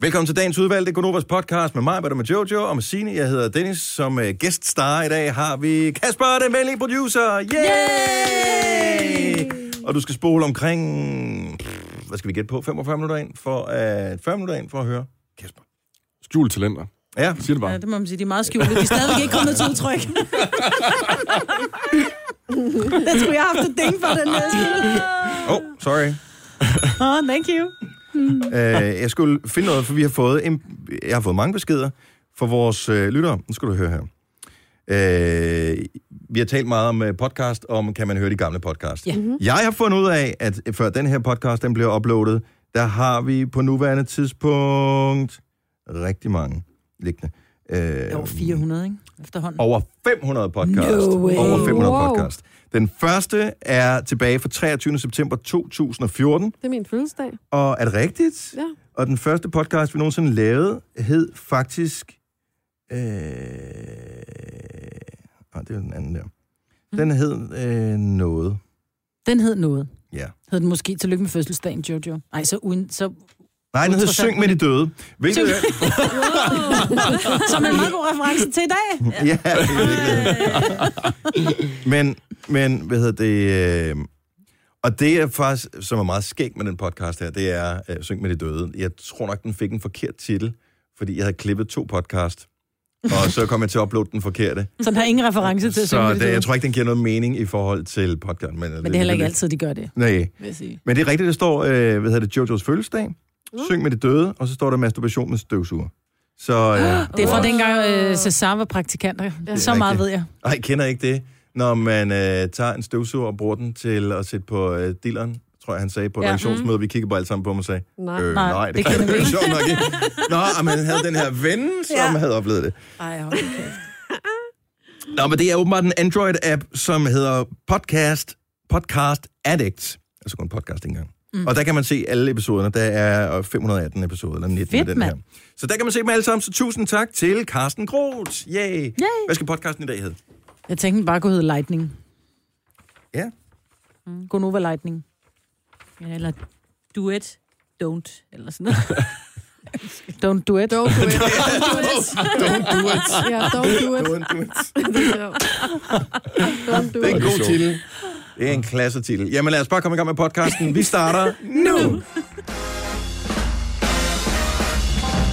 Velkommen til dagens udvalg. Det er Gunovas podcast med mig, med Jojo og med Signe. Jeg hedder Dennis. Som uh, gæststar i dag har vi Kasper, den venlige producer. Yay! Og du skal spole omkring, pff, hvad skal vi gætte på, 45 minutter ind for, uh, 40 minutter ind for at høre Kasper. Skjult talenter. Ja, Siger det bare. Ja, det må man sige. De er meget skjulte. De er stadigvæk ikke kommet til udtryk. den skulle jeg have haft et ding for, den der. oh, sorry. Oh, thank you. Uh, jeg skulle finde noget, for vi har fået, en, jeg har fået mange beskeder fra vores uh, lyttere. Nu skal du høre her. Uh, vi har talt meget om uh, podcast, om kan man høre de gamle podcast. Ja. Jeg har fundet ud af, at før den her podcast den bliver uploadet, der har vi på nuværende tidspunkt rigtig mange liggende. Uh, Over 400, ikke? Efterhånden. over 500 podcast. No way. Over 500 Wow. podcast. Den første er tilbage fra 23. september 2014. Det er min fødselsdag. Og er det rigtigt? Ja. Og den første podcast, vi nogensinde lavede, hed faktisk... Øh... Oh, det er den anden der. Den hed øh, noget. Den hed noget. Ja. Hed den måske Tillykke med fødselsdagen, Jojo? Nej, så uden... Så, Nej, den hed Interessant. Syng med de døde. Hvilket er... som en meget god reference til i dag. ja, det er men, men, hvad hedder det... Øh... Og det er faktisk, som er meget skægt med den podcast her, det er øh, Syng med de døde. Jeg tror nok, den fik en forkert titel, fordi jeg havde klippet to podcast, og så kom jeg til at uploade den forkerte. Så den har ingen reference til Så det, det, jeg tror ikke, den giver noget mening i forhold til podcast. Men, Men det er heller ikke altid, de gør det, Nej, vil jeg sige. men det er rigtigt, det står, øh, hvad hedder det, Jojos fødselsdag, syng med de døde, og så står der masturbation med støvsuger. Så, øh, Det er fra dengang øh, Cesar var praktikant. er Så meget ved jeg. ej, kender I ikke det? Når man øh, tager en støvsuger og bruger den til at sætte på øh, dilleren, tror jeg, han sagde på et Ja. redaktionsmøde, vi kiggede på alle sammen på mig og sagde, Nej. øh, Nej, nej, det, det kan kender vi jeg ikke. sjovt nok ikke. Nå, og man havde den her ven, som Ja. havde oplevet det. Ej, hold kæft. Nå, men det er åbenbart en Android-app, som hedder Podcast, Podcast Addict. Altså kun en podcast engang. Mm. Og der kan man se alle episoderne. Der er 518 episoder, eller 19 Fedt, den her. Så der kan man se dem alle sammen. Så tusind tak til Carsten Groth. Yay. Yay. Hvad skal podcasten i dag hedde? Jeg tænkte den bare kunne hedde Lightning. Ja. Mm. Gonova Lightning. Ja, eller Duet, Don't, eller sådan noget. don't do it. Don't do it. Don't do it. Ja, don't do it. Don't do it. Don't do Det er en it. god titel. Det er en klasse titel. Jamen lad os bare komme i gang med podcasten. Vi starter nu.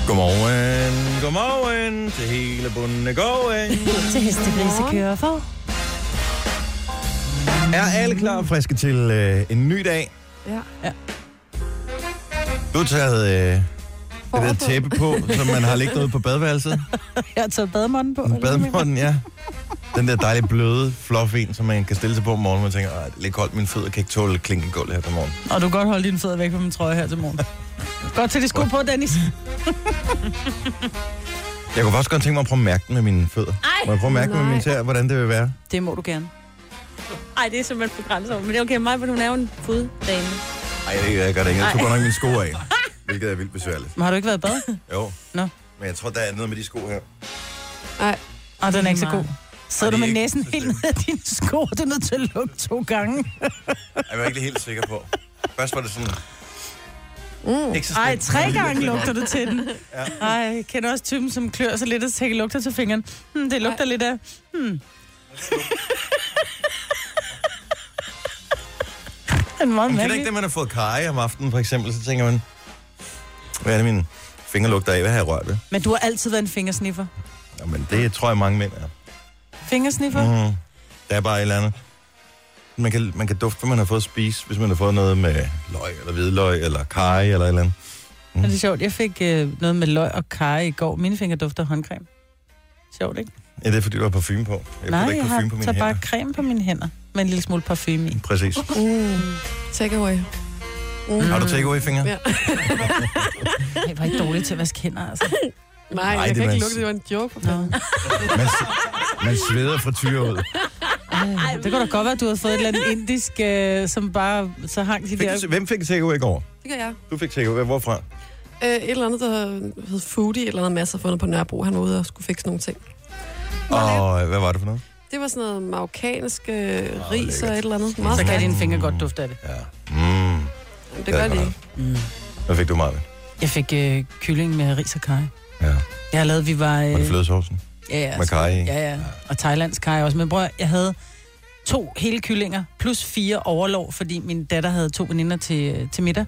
Godmorgen, godmorgen til hele bunden af gården. Til hestegrise kører for. Er alle klar og friske til øh, en ny dag? Ja. Du har taget øh, det der på. tæppe på, som man har liggende ude på badeværelset. Jeg har taget bademånden på. Bademånden, ja. Den der dejlige bløde, fluff en, som man kan stille sig på om morgenen, og man tænker, "Ej, det er lidt koldt, mine fødder kan ikke tåle klinke gulv her til morgen. Og du kan godt holde dine fødder væk fra min trøje her til morgen. Godt til de sko på, Dennis. Jeg kunne faktisk godt tænke mig at prøve at mærke den med mine fødder. Ej, Må jeg prøve at mærke den med nej. mine tæer, hvordan det vil være? Det må du gerne. Ej, det er simpelthen på grænser. Men det er okay, mig, for du er jo en foddame. Nej, det jeg gør det ikke. Jeg tog godt nok mine sko af, hvilket er vildt besværligt. Men har du ikke været i bad? Jo. Nå. Men jeg tror, der er noget med de sko her. Nej, Og den er ikke så god. Sidder du det er med ikke- næsen helt ned i dine sko? Du er nødt til at lukke to gange. Jeg var ikke helt sikker på. Først var det sådan... Mm. Ikke så Ej, tre gange lugter du til den. Ej, jeg kender også typen, som klør sig lidt og tænker lugter til fingeren. Hmm, det lugter Ej. lidt af... Hmm. Den er meget Men kender ikke det, man har fået kaj om aftenen, for eksempel? Så tænker man, hvad er det, mine fingre lugter af? Hvad har jeg rørt ved? Men du har altid været en fingersniffer. Jamen, det tror jeg, mange mænd er. Fingersniffer? Mm. Mm. Der er bare et eller andet. Man kan, man kan dufte, hvad man har fået at spise, hvis man har fået noget med løg, eller hvidløg, eller kaj, eller et eller andet. Er det sjovt? Jeg fik øh, noget med løg og karry i går. Mine fingre dufter håndcreme. Sjovt, ikke? Ja, det er, fordi du har parfume på. Jeg Nej, ikke jeg parfume har på mine tager bare hænder. creme på mine hænder. Med en lille smule parfume i. Præcis. Mm. Take away. Mm. Har du takeaway-fingre? Ja. Jeg var ikke dårlig til at vaske hænder, altså. Nej, Ej, jeg det kan var ikke lukke det. Var en joke. Fanden. Man, man sveder frityrer ud. Ej, det kunne da godt være, at du havde fået et eller andet indisk, øh, som bare så hang de Fik der... hvem fik takeaway i går? Det gør jeg. Du fik takeaway. Hvorfra? Øh, et eller andet, der hed Foodie, et eller andet masser fundet på Nørrebro. Han var ude og skulle fikse nogle ting. Og øh, hvad var det for noget? Det var sådan noget marokkansk øh, ris og et eller andet. Meget Så kan dine fingre godt dufte af det. Ja. Mm. Det gør de ikke. Mm. Hvad fik du, Marve? Jeg fik øh, kylling med ris og kaj. Ja. Jeg har lavet, vi var... Var det Øh, flødesovsen? ja, ja, Med kaj i? Ja, ja. Og thailandsk kaj også. Men bror, jeg havde to hele kyllinger, plus fire overlov, fordi min datter havde to veninder til, til middag.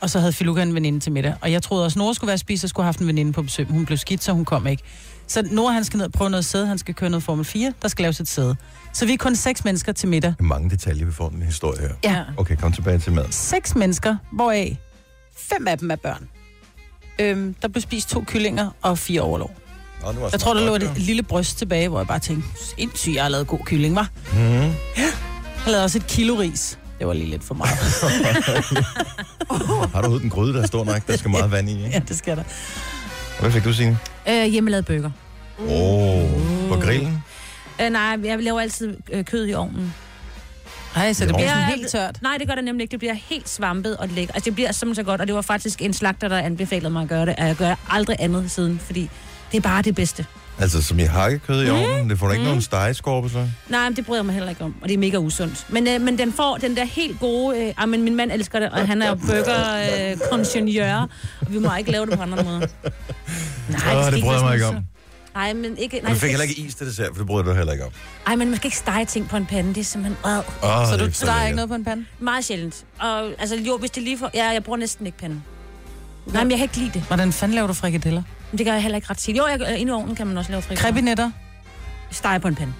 Og så havde Filuka en veninde til middag. Og jeg troede også, Nora skulle være spist, og skulle have haft en veninde på besøg. Hun blev skidt, så hun kom ikke. Så Nora, han skal ned og prøve noget sæde. Han skal køre noget Formel 4. Der skal laves et sæde. Så vi er kun seks mennesker til middag. Det er mange detaljer, vi får i den historie her. Ja. Okay, kom tilbage til maden. Seks mennesker, hvoraf fem af dem er børn. Øhm, der blev spist to kyllinger og fire overlov. Nå, det var Jeg tror, der lå et lille bryst tilbage, hvor jeg bare tænkte, sindssygt, jeg har lavet god kylling, var. ja. Mhm. Jeg lavede også et kilo ris. Det var lige lidt for meget. Har du hovedet en gryde, der står nok? Der skal meget vand i, ikke? ja, det skal der. Hvad fik du, Signe? Øh, hjemmelavet burger. Åh, oh, på grillen? Øh, nej, jeg laver altid øh, kød i ovnen. Nej, så det bliver sådan helt tørt. Nej, det gør det nemlig ikke. Det bliver helt svampet og lækkert. Altså, det bliver simpelthen så godt, og det var faktisk en slagter, der anbefalede mig at gøre det. Og jeg gør aldrig andet siden, fordi det er bare det bedste. Altså, som i hakkekød i Mm. ovnen? Det får du ikke nogen stegeskorpe, så? Nej, men det bryder mig heller ikke om, og det er mega usundt. Men, øh, men den får den der helt gode... Øh, ah, men min mand elsker det, og han er jo burger øh, og vi må ikke lave det på andre måder. Nej, Åh, det ikke bryder jeg mig ikke så- om. Nej, men ikke... Og Nej, du det fik heller ikke is til dessert, for det bryder du heller ikke om. Ej, men man skal ikke stege ting på en pande. Det er simpelthen øh, Oh, Så du steger ikke noget på en pande? meget sjældent. Og altså, jo, hvis det lige får... Ja, jeg bruger næsten ikke pande. Nej, men jeg kan ikke lide det. Hvordan fanden laver du frikadeller? Men det gør jeg heller ikke ret tit. Jo, jeg, øh, inde i ovnen kan man også lave frikadeller. Krebinetter? Stege på en pande.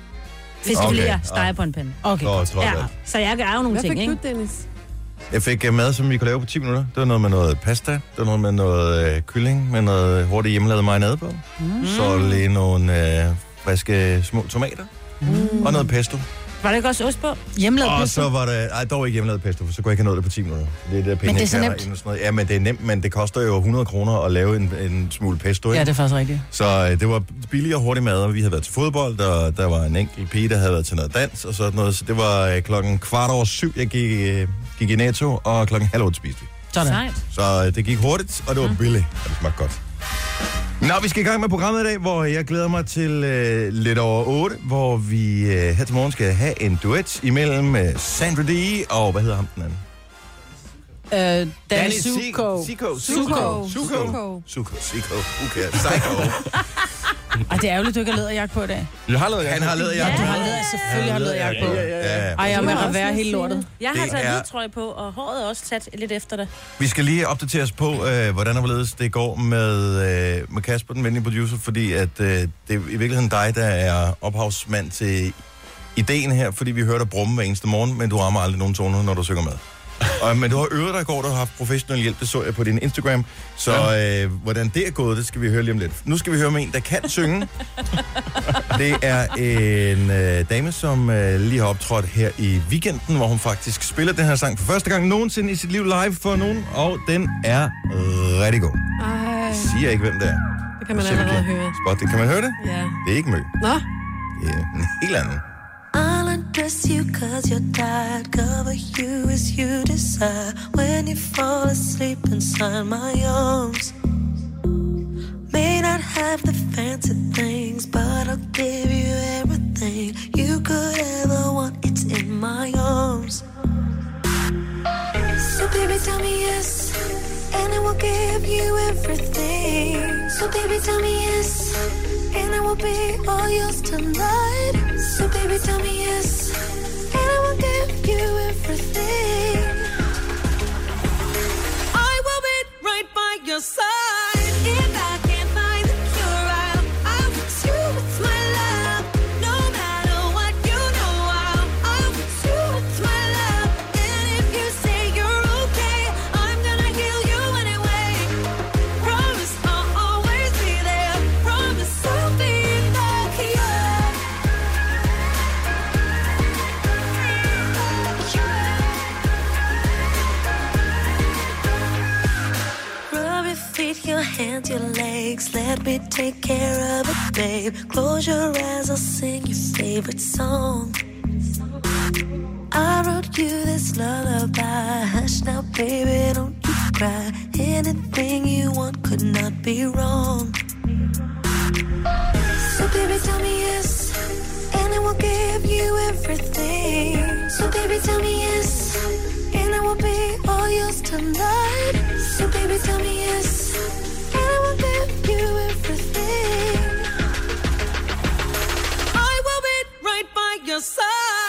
Fiskfiléer, Okay, okay. stege på en pande. Okay. Nå, godt. trods Ja, så jeg gør jo nogle Hvad ting, fik ikke? du, Dennis? Jeg fik uh, mad, som vi kunne lave på 10 minutter. Det var noget med noget pasta, det var noget med noget uh, kylling, med noget hurtigt hjemmelavet marinade på. Mm. Så lige nogle uh, friske små tomater. Mm. Og noget pesto. Var der ikke også ost på? Hjemmelavet Og pesto? så var der, ej, dog ikke hjemmelavet pesto, for så kunne jeg ikke have nået det på 10 minutter. Det er det, penge, Men det er så nemt. sådan noget. Ja, men det er nemt, men det koster jo 100 kroner at lave en, en smule pesto, ikke? Ja, det er faktisk rigtigt. Så øh, det var billig og hurtig mad, og vi havde været til fodbold, og der var en enkelt pige, der havde været til noget dans og sådan noget. Så det var øh, klokken kvart over syv, jeg gik, øh, gik i Netto, og klokken halv otte spiste vi. Sådan. Sejt. Så øh, det gik hurtigt, og det var billigt, og det smagte godt. Nå, vi skal i gang med programmet i dag, hvor jeg glæder mig til øh, lidt over 8, hvor vi øh, her til morgen skal have en duet imellem øh, Sandra D. og, hvad hedder ham den anden? Øh, Danny Suko. Siko. Suko. Suko. Suko. Siko. Okay. Psycho. Ej, det er ærgerligt, du ikke har læderjagt på i dag. Jeg har lavet Han har lavet Ja, du har læder, selvfølgelig har læderjagt på. Ja, Ej, jeg er med hele fint. lortet. Jeg har taget er- hvid trøje på, og håret er også sat lidt efter det. Vi skal lige opdatere os på, øh, hvordan og hvorledes det går med, øh, med Kasper, den venlige producer, fordi at, øh, det er i virkeligheden dig, der er ophavsmand til ideen her, fordi vi hører dig brumme hver eneste morgen, men du rammer aldrig nogen toner, når du synger med. Og, men du har øvet dig i går, du har haft professionel hjælp, det så jeg på din Instagram. Så øh, hvordan det er gået, det skal vi høre lige om lidt. Nu skal vi høre med en, der kan synge. Det er en øh, dame, som øh, lige har optrådt her i weekenden, hvor hun faktisk spiller den her sang for første gang nogensinde i sit liv live for nogen, og den er rigtig god. Ej, Jeg siger ikke, hvem det er. det kan man allerede kan høre. Spot det. Kan man høre det? Ja. Det er ikke mø. Nå, Det er en helt anden. You cause you're tired. Cover you as you desire. When you fall asleep inside my arms. May not have the fancy things, but I'll give you everything you could ever want. It's in my arms. So baby, tell me yes, and I will give you everything. So baby, tell me yes, and I will be all yours tonight. So baby, tell me yes, and I will give you everything. I will be right by your side. Legs. Let me take care of it, babe. Close your eyes, I'll sing your favorite song. I wrote you this lullaby. Hush now, baby, don't you cry. Anything you want could not be wrong. So, baby, tell me yes, and I will give you everything. So, baby, tell me yes, and I will be all yours tonight. So, baby, tell me yes, your side.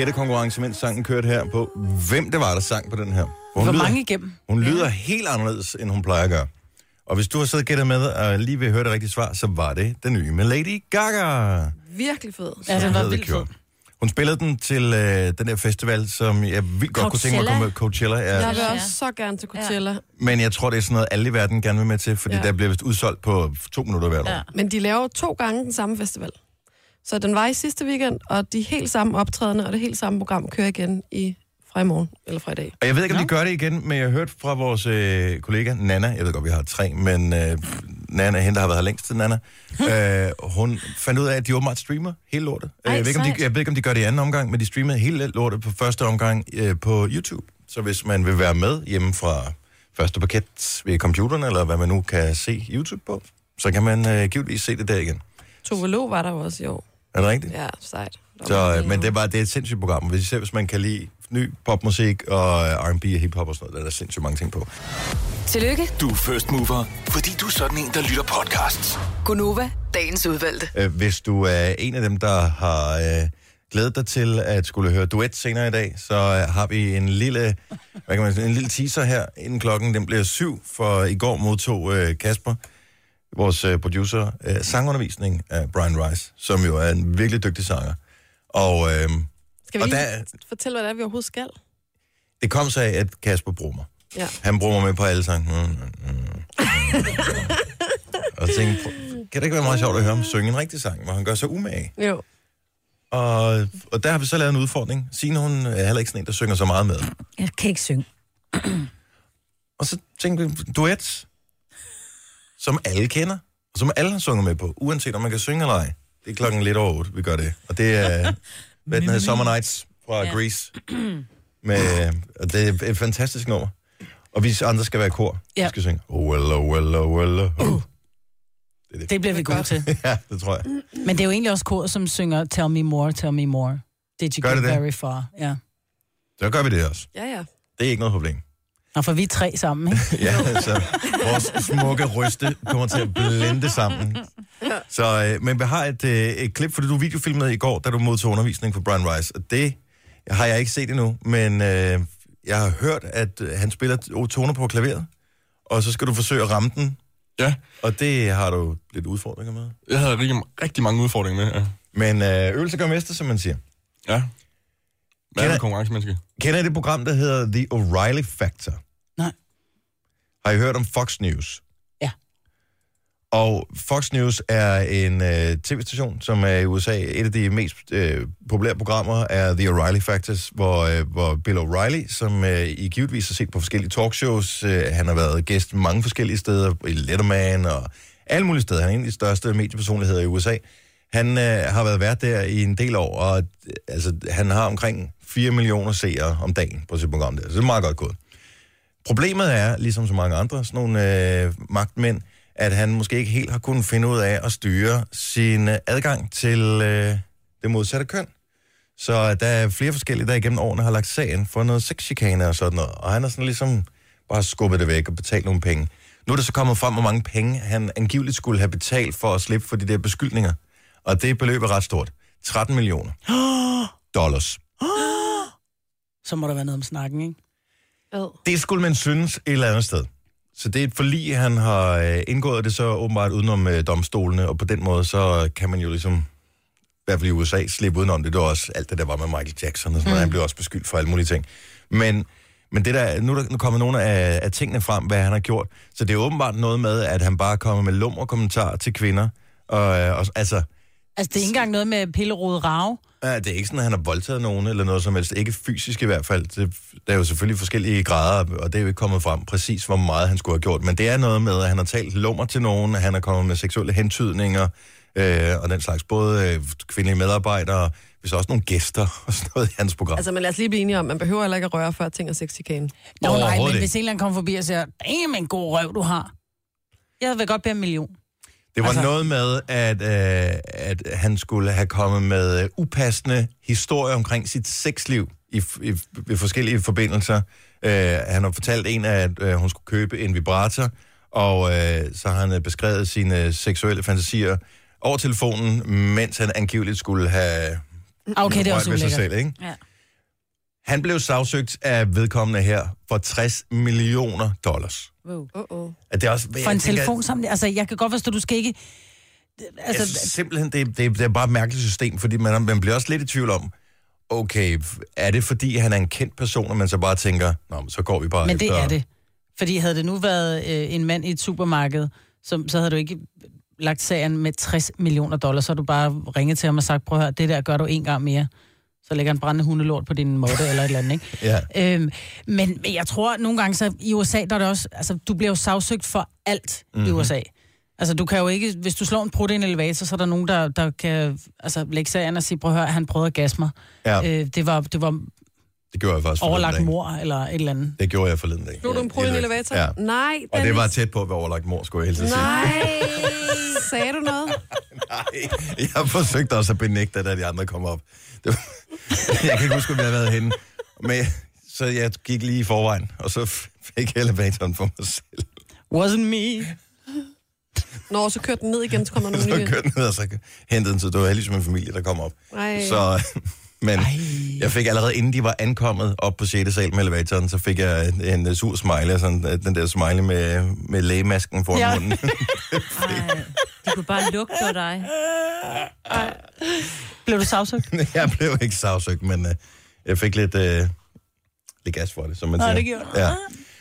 Gættekonkurrence, mens sangen kørte her på, hvem det var, der sang på den her. For Hvor lyder, mange igennem? Hun lyder helt anderledes, end hun plejer at gøre. Og hvis du har siddet gættet med, og lige vil høre det rigtige svar, så var det den nye med Lady Gaga. Virkelig fed. Ja, den var vildt gjort. fed. Hun spillede den til øh, den der festival, som jeg vildt godt kunne tænke mig at komme med. Coachella. Ja. Jeg vil Ja. også så gerne til Coachella. Men jeg tror, det er sådan noget, alle i verden gerne vil med til, fordi ja. Ja. der bliver vist udsolgt på to minutter hvert år. Ja. Men de laver to gange den samme festival. Så den var i sidste weekend, og de helt samme optrædende og det helt samme program kører igen i fra i morgen, eller fra i dag. Og jeg ved ikke, om de gør det igen, men jeg hørt fra vores øh, kollega Nana, jeg ved godt, vi har tre, men øh, Nana, hende, der har været her længst til Nana, øh, hun fandt ud af, at de åbenbart streamer hele lortet. Ej, jeg, ved ikke, om de, jeg ved ikke, om de gør det i anden omgang, men de streamede hele lortet på første omgang øh, på YouTube. Så hvis man vil være med hjemme fra første paket ved computeren, eller hvad man nu kan se YouTube på, så kan man øh, givetvis se det der igen. Tove Lo var der også i år. Er det rigtigt? Ja, sejt. Så, øh, men det er bare det er et sindssygt program. Hvis, især hvis man kan lide ny popmusik og øh, R&B og hiphop og sådan noget, der er der sindssygt mange ting på. Tillykke, Du er first mover, fordi du er sådan en, der lytter podcasts. Gunova, dagens udvalgte. Øh, Hvis du er en af dem, der har øh, glædet dig til at skulle høre duet senere i dag, så øh, har vi en lille, hvad kan man sige, en lille teaser her, inden klokken den bliver syv, for i går modtog øh, Kasper, vores øh, producer, øh, sangundervisning af Brian Rice, som jo er en virkelig dygtig sanger. Og øh, Skal vi og lige der- fortælle, hvad det er, vi overhovedet skal? det kom så af, at Kasper bruger mig. Ja. Han bruger mig med på alle sange. Mm, mm, mm. og tænkte, kan det ikke være meget sjovt at høre ham synge en rigtig sang, hvor han gør sig umage? Jo. Og, og der har vi så lavet en udfordring. Signe, hun er heller ikke sådan en, der synger så meget med. Jeg kan ikke synge. Og så tænkte vi, duet, som alle kender, og som alle har sunget med på, uanset om man kan synge eller ej. Det er klokken lidt over otte, vi gør det. Og det er, hvad den hedder, Summer Nights fra Ja. Grease. Med, og det er et fantastisk nummer. Og vi andre skal være kor. Ja. Vi skal synge, oh well, oh well, oh well, oh. Det bliver vi gode til. Ja, det tror jeg. Men det er jo egentlig også koret, som synger Tell Me More, Tell Me More. Did you Gør go det det? very far? Ja. Så gør vi det også. Ja, ja. Det er ikke noget problem. Og for vi er tre sammen, ikke? Ja, så vores smukke ryste kommer til at blende sammen. Så, øh, men vi har et, øh, et klip, fordi du videofilmede i går, da du modtog undervisning fra Brian Rice, og det har jeg ikke set endnu, men øh, jeg har hørt, at øh, han spiller toner på klaveret, og så skal du forsøge at ramme den, Ja, og det har du lidt udfordringer med. jeg havde rigtig, rigtig mange udfordringer med. Ja. Men øh, øvelse gør mester, som man siger. ja. Hvad er Kender- det konkurrencemenneske? Kender I det program, der hedder The O'Reilly Factor? Nej. Har I hørt om Fox News? Ja. Og Fox News er en øh, tv-station, som er i USA. Et af de mest øh, populære programmer er The O'Reilly Factors, hvor, øh, hvor Bill O'Reilly, som øh, I givetvis har set på forskellige talkshows, øh, han har været gæst mange forskellige steder, i Letterman og alle mulige steder. Han er en af de største mediepersonligheder i USA. Han øh, har været vært der i en del år, og øh, altså, han har omkring 4 millioner seere om dagen på sit program der. Så det er meget godt gået. Problemet er, ligesom så mange andre sådan nogle øh, magtmænd, at han måske ikke helt har kunnet finde ud af at styre sin øh, adgang til øh, det modsatte køn. Så der er flere forskellige, der igennem årene har lagt sagen for noget sexchikane og sådan noget. Og han har sådan ligesom bare skubbet det væk og betalt nogle penge. Nu er det så kommet frem, hvor mange penge han angiveligt skulle have betalt for at slippe for de der beskyldninger. Og det beløb er ret stort. 13 millioner dollars. Så må der være noget om snakken, ikke? Ad. Det skulle man synes et eller andet sted. Så det er et forlig, han har øh, indgået, det så åbenbart udenom øh, domstolene, og på den måde, så kan man jo ligesom, i hvert fald i USA, slippe udenom det. Det var også alt det, der var med Michael Jackson, og sådan mm. noget. Han blev også beskyldt for alle mulige ting. Men, men det der, nu er der nu kommer nogle af, af tingene frem, hvad han har gjort. Så det er åbenbart noget med, at han bare kommer med lummer kommentarer til kvinder. Og, øh, og, altså, Altså, det er ikke engang noget med pillerod rave. Ja, det er ikke sådan, at han har voldtaget nogen eller noget som helst. Ikke fysisk i hvert fald. Det, der er jo selvfølgelig forskellige grader, og det er jo ikke kommet frem præcis, hvor meget han skulle have gjort. Men det er noget med, at han har talt lummer til nogen, at han er kommet med seksuelle hentydninger, øh, og den slags. Både øh, kvindelige medarbejdere, hvis også nogle gæster og sådan noget i hans program. Altså, men lad os lige blive enige om, man behøver heller ikke at røre før ting er sexikane. Nå, nej, men hvis en eller anden kommer forbi og siger, damn, en god røv, du har. Jeg vil godt bede en million. Det var altså- noget med, at, øh, at han skulle have kommet med øh, upassende historier omkring sit sexliv i, i, i forskellige forbindelser. Øh, han har fortalt en, at øh, hun skulle købe en vibrator, og øh, så har han øh, beskrevet sine seksuelle fantasier over telefonen, mens han angiveligt skulle have Okay, det er også ulækkert. selv, ikke? Ja. Han blev sagsøgt af vedkommende her for 60 millioner dollars. Wow. Uh-oh. At det er også, For jeg en tænker, telefonsamling. Altså, jeg kan godt forstå, du skal ikke... Altså, Altså, simpelthen, det, det, det er bare et mærkeligt system, fordi man, man bliver også lidt i tvivl om, okay, er det fordi, han er en kendt person, og man så bare tænker, nå, men så går vi bare men det efter... er det. Fordi havde det nu været øh, en mand i et supermarked, så, så havde du ikke lagt sagen med 60 millioner dollars, så havde du bare ringet til ham og sagt, prøv at høre, det der gør du en gang mere. Så lægger en brændende hundelort på din måde eller et eller andet, ikke? Ja. Øhm, men, men jeg tror at nogle gange, så i USA, der er det også, altså du bliver jo sagsøgt for alt mm-hmm. i USA. Altså du kan jo ikke, hvis du slår en prut i en elevator, så er der nogen, der, der kan altså, lægge sagen og sige, prøv at høre, han prøvede at gasse mig. Ja. Øh, det, var, det var Det gjorde jeg faktisk overlagt mor eller et eller andet. Det gjorde jeg forleden dag. Slog du en prøve i en elevator? Ja. Nej, Og det Dennis. var tæt på at være overlagt mor, skulle jeg helst sige. Nej. Sagde du noget? Nej, jeg forsøgte også at benægte, da de andre kom op. Det var, jeg kan ikke huske, hvor jeg havde været henne. Men, så jeg gik lige i forvejen, og så fik jeg elevatoren for mig selv. Wasn't me. Nå, så kørte den ned igen, så kommer der Så nogle nye. kørte den ned, og så hentede den, så det var ligesom en familie, der kom op. Ej. Så, men jeg fik allerede, inden de var ankommet op på 6. sal med elevatoren, så fik jeg en, en sur smiley, sådan, øh, den der smiley med, med lægemasken foran Ja. munden. Ej, de kunne bare lugte af dig. Blev du sagsøgt? jeg blev ikke sagsøgt, men uh, jeg fik lidt, uh, lidt gas for det, som man Nå, siger. det gjorde. Ja.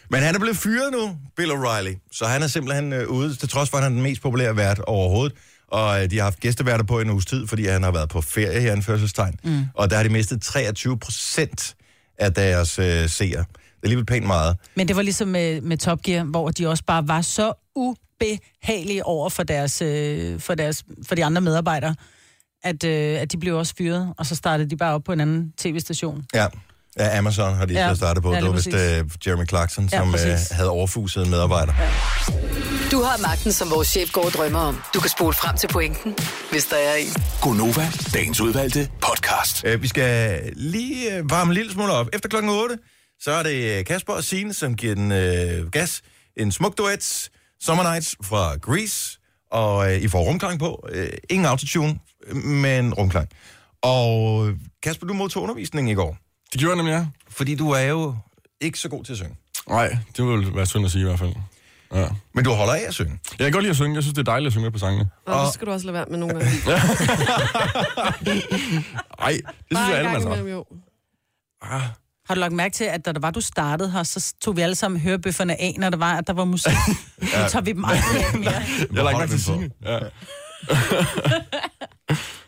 Men han er blevet fyret nu, Bill O'Reilly. Så han er simpelthen uh, ude, til trods for, at han er den mest populære vært overhovedet. Og uh, de har haft gæsteværter på en uges tid, fordi han har været på ferie her, en fødselstegn. Mm. Og der har de mistet 23 procent af deres uh, seere. Det er alligevel pænt meget. Men det var ligesom med, med Top Gear, hvor de også bare var så ubehagelige over for, deres, øh, for, deres, for de andre medarbejdere, at, øh, at de blev også fyret, og så startede de bare op på en anden tv-station. Ja. Ja, Amazon har de Ja. startet på. Ja, det var vist uh, Jeremy Clarkson, Ja, som uh, præcis. havde overfuset en medarbejder. Ja. Du har magten, som vores chef går og drømmer om. Du kan spole frem til pointen, hvis der er en. Gonova, dagens udvalgte podcast. Uh, vi skal lige uh, varme en lille smule op. Efter klokken 8, så er det Kasper og Signe, som giver den uh, gas. En smuk duet, Summer Nights fra Grease, og uh, I får rumklang på. Uh, ingen autotune, men rumklang. Og Kasper, du modtog undervisning i går, Det gjorde jeg nemlig, ja. fordi du er jo ikke så god til at synge. Nej, det vil være synd at sige i hvert fald. Ja. Men du holder af at synge. Jeg kan godt lide at synge. Jeg synes, det er dejligt at synge med på sangene. Nå, det skal du også lade være med nogle gange. Nej, det synes Bare jeg en alle, man jo. Ah, Har du lagt mærke til, at da der var, du startede her, så tog vi alle sammen hørebøfferne af, når der var, at der var musik? Nu tager vi dem aldrig af mere. jeg har lagt mærke til Signe. Ja.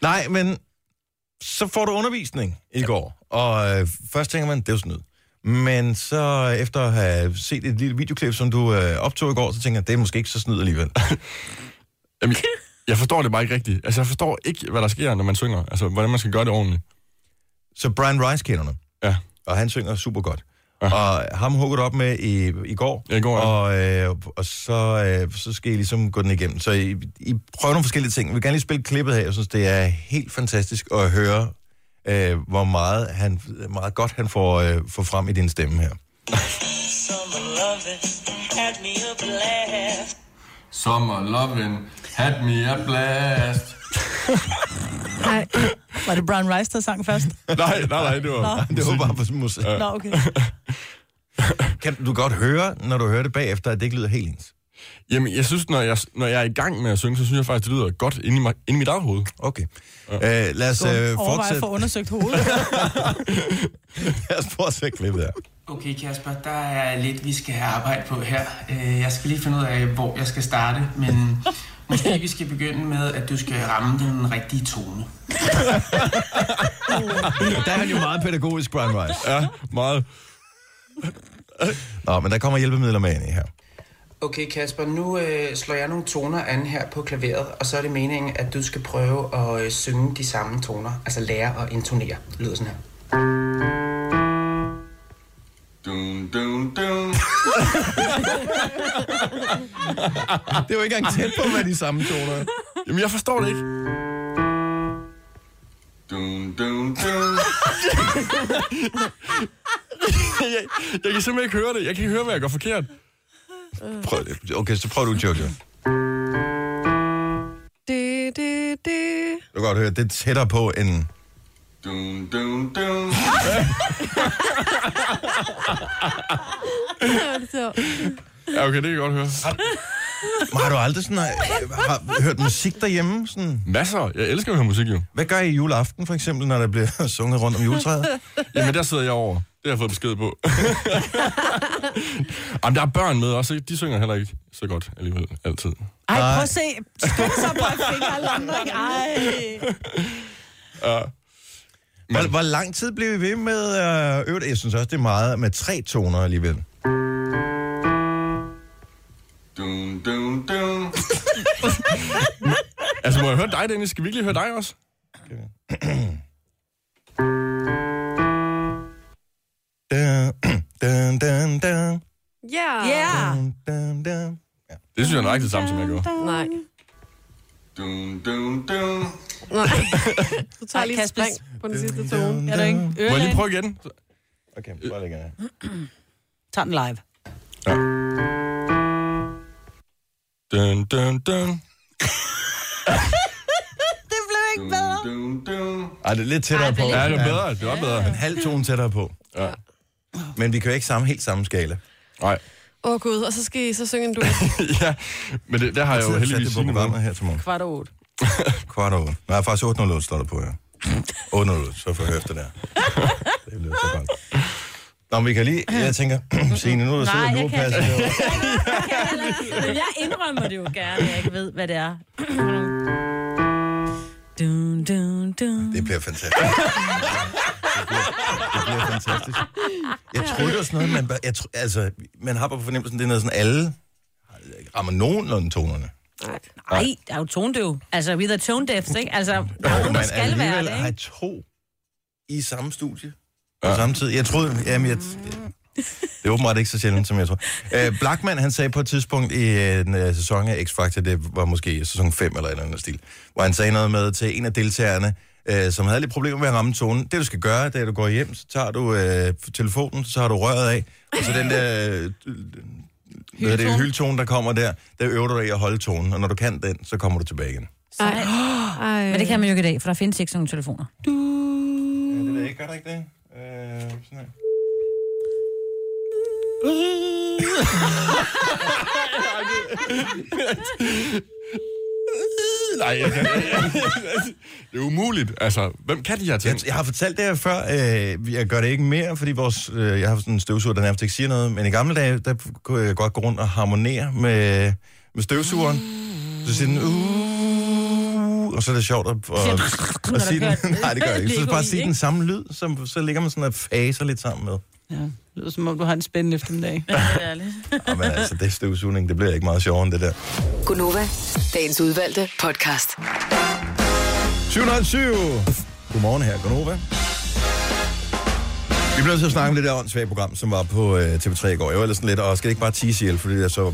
Nej, men så får du undervisning i går, og øh, først tænker man, det er jo snyd. Men så efter at have set et lille videoklip, som du øh, optog i går, så tænker jeg, det er måske ikke så snyd alligevel. Jamen, jeg forstår det bare ikke rigtigt. Altså, jeg forstår ikke, hvad der sker, når man synger. Altså, hvordan man skal gøre det ordentligt. så Brian Rice kender du, Ja. og han synger super godt. Ja. Og ham hugger du op med i, i går, Ja, i går, ja. og, øh, og så, øh, så skal I ligesom gå den igennem. Så I, I prøver nogle forskellige ting. Jeg vil gerne lige spille klippet her. Jeg synes, det er helt fantastisk at høre, øh, hvor meget, han, meget godt han får, øh, får frem i din stemme her. Summer loving had me a blast. Nej, Var det Brian Rice, der sang først? nej, nej, nej, det var... Det var bare for musik. Nå, okay. Kan du godt høre, når du hører det bagefter, at det ikke lyder helt ens? Jamen, jeg synes, når jeg, når jeg er i gang med at synge, så synes jeg faktisk, det lyder godt inde i, mig, inde i mit eget hoved. Okay. Øh, lad os øh, at fortsætte. få undersøgt hovedet. Lad os fortsætte klippet her. Okay Kasper, der er lidt, vi skal have arbejde på her. Øh, Jeg skal lige finde ud af, hvor jeg skal starte, men måske vi skal begynde med, at du skal ramme den rigtige tone. Der er han jo meget pædagogisk, Brian Rice. Ja, meget. Nå, men der kommer hjælpemidler med ind i her. Okay Kasper, nu øh, slår jeg nogle toner an her på klaveret, og så er det meningen, at du skal prøve at øh, synge de samme toner, altså lære at intonere. Det lyder sådan her. Dun, dun, dun. Det jo ikke engang tæt på, hvad de samme toner er. Jamen, jeg forstår det ikke. Dun, dun, dun. jeg, jeg kan simpelthen ikke høre det. Jeg kan ikke høre, hvad jeg gør forkert. Prøv det. Okay, så prøv du, Jojo. det, det, det. Du kan godt høre, det er tættere på end... Dun, dun, dun. Ja, okay, det kan jeg godt høre. Men har du aldrig sådan, øh, har, hørt musik derhjemme? Sådan? Masser. Jeg elsker at høre musik, jo. Hvad gør I juleaften, for eksempel, når der bliver sunget rundt om juletræet? Jamen, der sidder jeg over. Det har jeg fået besked på. Jamen, der er børn med også. ikke? De synger heller ikke så godt alligevel, altid. Ej, prøv at se. Skynd sig på fingre Ej. Hvor, hvor lang tid blev I ved med at øve det? Jeg synes også, det er meget med tre toner alligevel. Dun, dun, dun. altså, må jeg høre dig, Dennis? Skal vi ikke lige høre dig også? Dun, dun, dun, dun, Ja. Ja. dun, dun, dun. Det synes jeg er nøjagtigt det samme, som jeg gjorde. Nej. Dun, dun, dun. Nej. Du tager lige et spring på den sidste tone. Er du ikke? Må jeg lige prøve igen? Okay, bare lægger jeg. Tag den live. Dun, dun, dun. Det blev ikke bedre. Dun, dun. Ej, det er lidt tættere Ej, på. det Ja, det var bedre. Det var bedre. En halv tone tættere på. Ja. Men vi kan jo ikke samme, helt samme skala. Nej. Åh oh, gud, og så skal I så synge en duet. ja, men det, der har jeg jo heldigvis det på Signe med. programmet her til morgen. Kvart over otte. Kvart over. Nej, faktisk 808 står der på her. 808, så får jeg efter der. Det lyder så godt. Nå, men vi kan lige, jeg tænker, Signe, nu er der Nej, sidder jeg nu kan passer det over. Men jeg indrømmer det jo gerne, jeg ikke ved, hvad det er. Dun, dun, dun. Det bliver fantastisk. Det bliver, det bliver fantastisk. Jeg troede, det var sådan noget, man, bare- jeg tro, altså, man har bare på fornemmelsen, det er noget sådan, alle rammer nogenlunde tonerne. Nej, der er jo tonedøv. Altså, we the tone deafs, ikke? Altså, der er Jo, nogen, der skal være det, har ikke? to i samme studie på samme tid. Jeg troede, jamen, jeg, det er åbenbart ikke så sjældent, som jeg tror. Uh, Blackman, han sagde på et tidspunkt i en uh, sæson af X-Factor, det var måske sæson 5 eller et eller andet stil, hvor han sagde noget med til en af deltagerne, uh, som havde lidt problemer med at ramme tonen. Det, du skal gøre, det er, at du går hjem, så tager du uh, telefonen, så har du røret af, og så den der... Uh, hvad er det, hyldtone, der kommer der, der øver du dig i at holde tonen, og når du kan den, så kommer du tilbage igen. Ej. Ej. Men det kan man jo ikke i dag, for der findes ikke sådan nogle telefoner. Ja, det ved jeg ikke, gør der ikke det? Øh, sådan her. Nej, jeg kan Det er umuligt. Altså, hvem kan de her ting? Jeg, jeg har fortalt det her før, øh, jeg gør det ikke mere, fordi vores, øh, jeg har sådan en støvsuger, der nærmest ikke siger noget, men i gamle dage, der kunne jeg godt gå rundt og harmonere med, med støvsugeren. Så siger den, uh, og så er det sjovt at, at, at, at sige den. Nej, det gør jeg ikke. Så bare sige den samme lyd, så, så ligger man sådan og faser lidt sammen med. Ja, det lyder som om, du har en spændende eftermiddag. Og, men altså, det er støvsugning, det bliver ikke meget sjovere end det der. Gunova, dagens udvalgte podcast. 707. Godmorgen her, Gonova. Vi bliver nødt til at snakke om det der åndssvage program, som var på øh, TV3 i går. Jeg var ellers sådan lidt, og skal det ikke bare tease ihjel, fordi det er så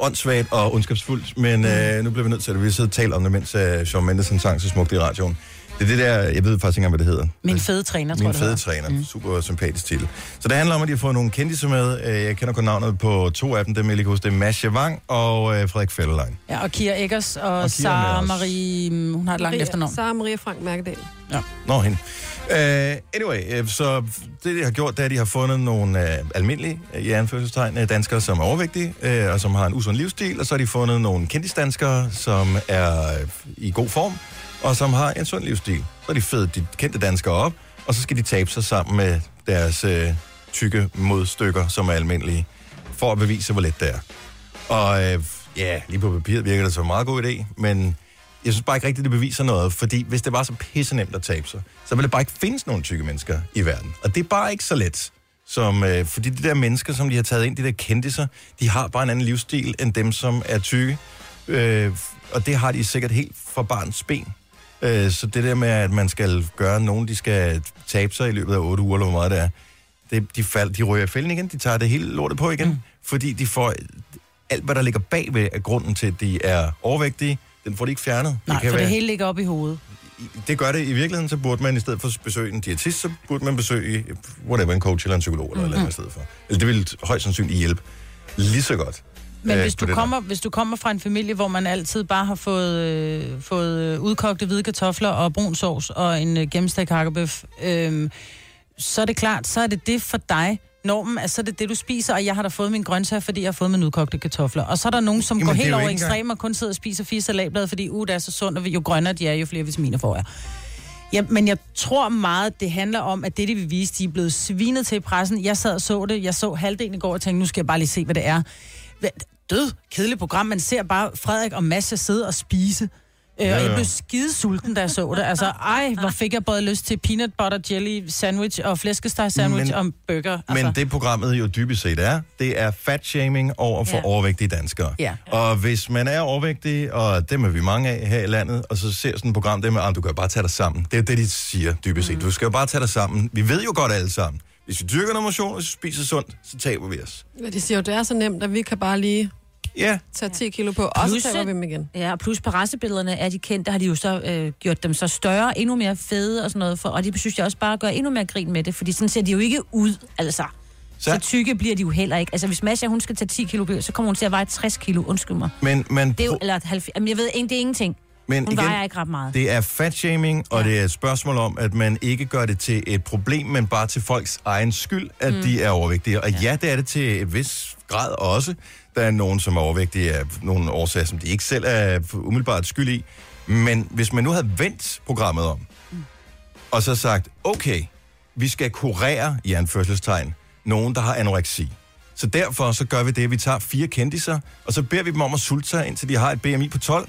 åndssvagt og ondskabsfuldt. Men øh, nu bliver vi nødt til det. Vi har siddet og talt om det, mens øh, Shawn Mendes sang så smukt i radioen. Det er det der, jeg ved faktisk ikke engang, hvad det hedder. Min fede træner, tror Min jeg, det fede træner. Mm. Super sympatisk titel. Så det handler om, at de har fået nogle kendte med. Øh, Jeg kender kun navnet på to af dem. Dem, jeg lige huske. Det er Masha Wang og øh, Frederik Fetterlein. Ja, og Kira Eggers og, Og Sara. Marie, hun har et langt efternavn. Sara Maria Frank Mærkedal. Nå, hende. Uh, anyway, uh, så det, de har gjort, det er, at de har fundet nogle uh, almindelige, uh, i anførselstegn, uh, danskere, som er overvægtige, uh, og som har en usund livsstil, og så har de fundet nogle kendisdanskere, som er uh, i god form, og som har en sund livsstil. Så er de fede, de kendte danskere op, og så skal de tabe sig sammen med deres øh, tykke modstykker, som er almindelige, for at bevise, hvor let det er. Og øh, ja, lige på papiret virker det som en meget god idé, men jeg synes bare ikke rigtigt, det beviser noget, fordi hvis det var så pisse nemt at tabe sig, så ville det bare ikke findes nogen tykke mennesker i verden. Og det er bare ikke så let. Som, øh, fordi de der mennesker, som de har taget ind, de der kendte sig, de har bare en anden livsstil end dem, som er tykke. Øh, og det har de sikkert helt fra barns ben. Øh, så det der med, at man skal gøre nogen, de skal tabe sig i løbet af 8 uger, eller hvor meget det er, det, de, fald, de ryger i fælden igen, de tager det hele lortet på igen, mm. fordi de får alt, hvad der ligger bagved af grunden til, at de er overvægtige, den får de ikke fjernet. Nej, det, for det hele ligger op i hovedet. det gør det i virkeligheden, så burde man i stedet for at besøge en diætist, så burde man besøge whatever, en coach eller en psykolog eller mm-hmm. eller andet i stedet for. Eller det ville højst sandsynligt hjælpe lige så godt. Men øh, hvis du, kommer, hvis du kommer fra en familie, hvor man altid bare har fået, øh, fået øh, udkogte hvide kartofler og brun sovs og en øh, gennemstegt hakkebøf, øh, så er det klart, så er det det for dig. Normen er så er det det, du spiser, og jeg har da fået min grøntsager, fordi jeg har fået mine udkogte kartofler. Og så er der nogen, som Jamen, går helt over ekstrem og kun sidder og spiser fire salatblade, fordi uh, det er så sundt, og jo grønnere de er, jo flere vitaminer får jeg. Ja, men jeg tror meget, det handler om, at det, de vil vise, de er blevet svinet til i pressen. Jeg sad og så det. Jeg så halvdelen i går og tænkte, nu skal jeg bare lige se, hvad det er. Død, kedeligt program. Man ser bare Frederik og Masha sidde og spise. Øh, Ja, og jeg ja. blev skide sulten, da jeg så det. Altså, ej, hvor fik jeg både lyst til peanut butter jelly sandwich og flæskesteg sandwich Men- og burger. Altså, Men det programmet jo dybest set er, det er fat-shaming over for Ja. ja. overvægtige danskere. Ja. Og hvis man er overvægtig, og dem er vi mange af her i landet, og så ser sådan et program, det med, at du kan bare tage dig sammen. Det er det, de siger dybest set. Du skal jo bare tage dig sammen. Vi ved jo godt alle sammen. Hvis vi dyrker noget motion, og hvis vi spiser sundt, så taber vi os. Ja, de siger jo, det er så nemt, at vi kan bare lige Ja, tage 10 kilo på, og så Plus, taber vi dem igen. Ja, og plus på racebillederne er de kendte, har de jo så øh, gjort dem så større, endnu mere fede og sådan noget, for, og de synes jeg også bare gør endnu mere grin med det, fordi sådan ser de jo ikke ud, altså. Så, Så- så tykke bliver de jo heller ikke. Altså, hvis Masha, hun skal tage 10 kilo, på, så kommer hun til at veje 60 kilo, undskyld mig. men, men, Det er jo, eller 90, jamen, jeg ved ikke, det er ingenting. Men Hun vejer ikke ret meget. Det er fat-shaming, og det er et spørgsmål om, at man ikke gør det til et problem, men bare til folks egen skyld, at mm. de er overvægtige. Og ja. ja, det er det til et vis grad også. Der er nogen, som er overvægtige af nogle årsager, som de ikke selv er umiddelbart skyld i. Men hvis man nu havde vendt programmet om, mm. og så sagt, okay, vi skal kurere, i anførselstegn, nogen, der har anoreksi. Så derfor så gør vi det, at vi tager fire kendiser, og så beder vi dem om at sulte sig, indtil de har et BMI på 12,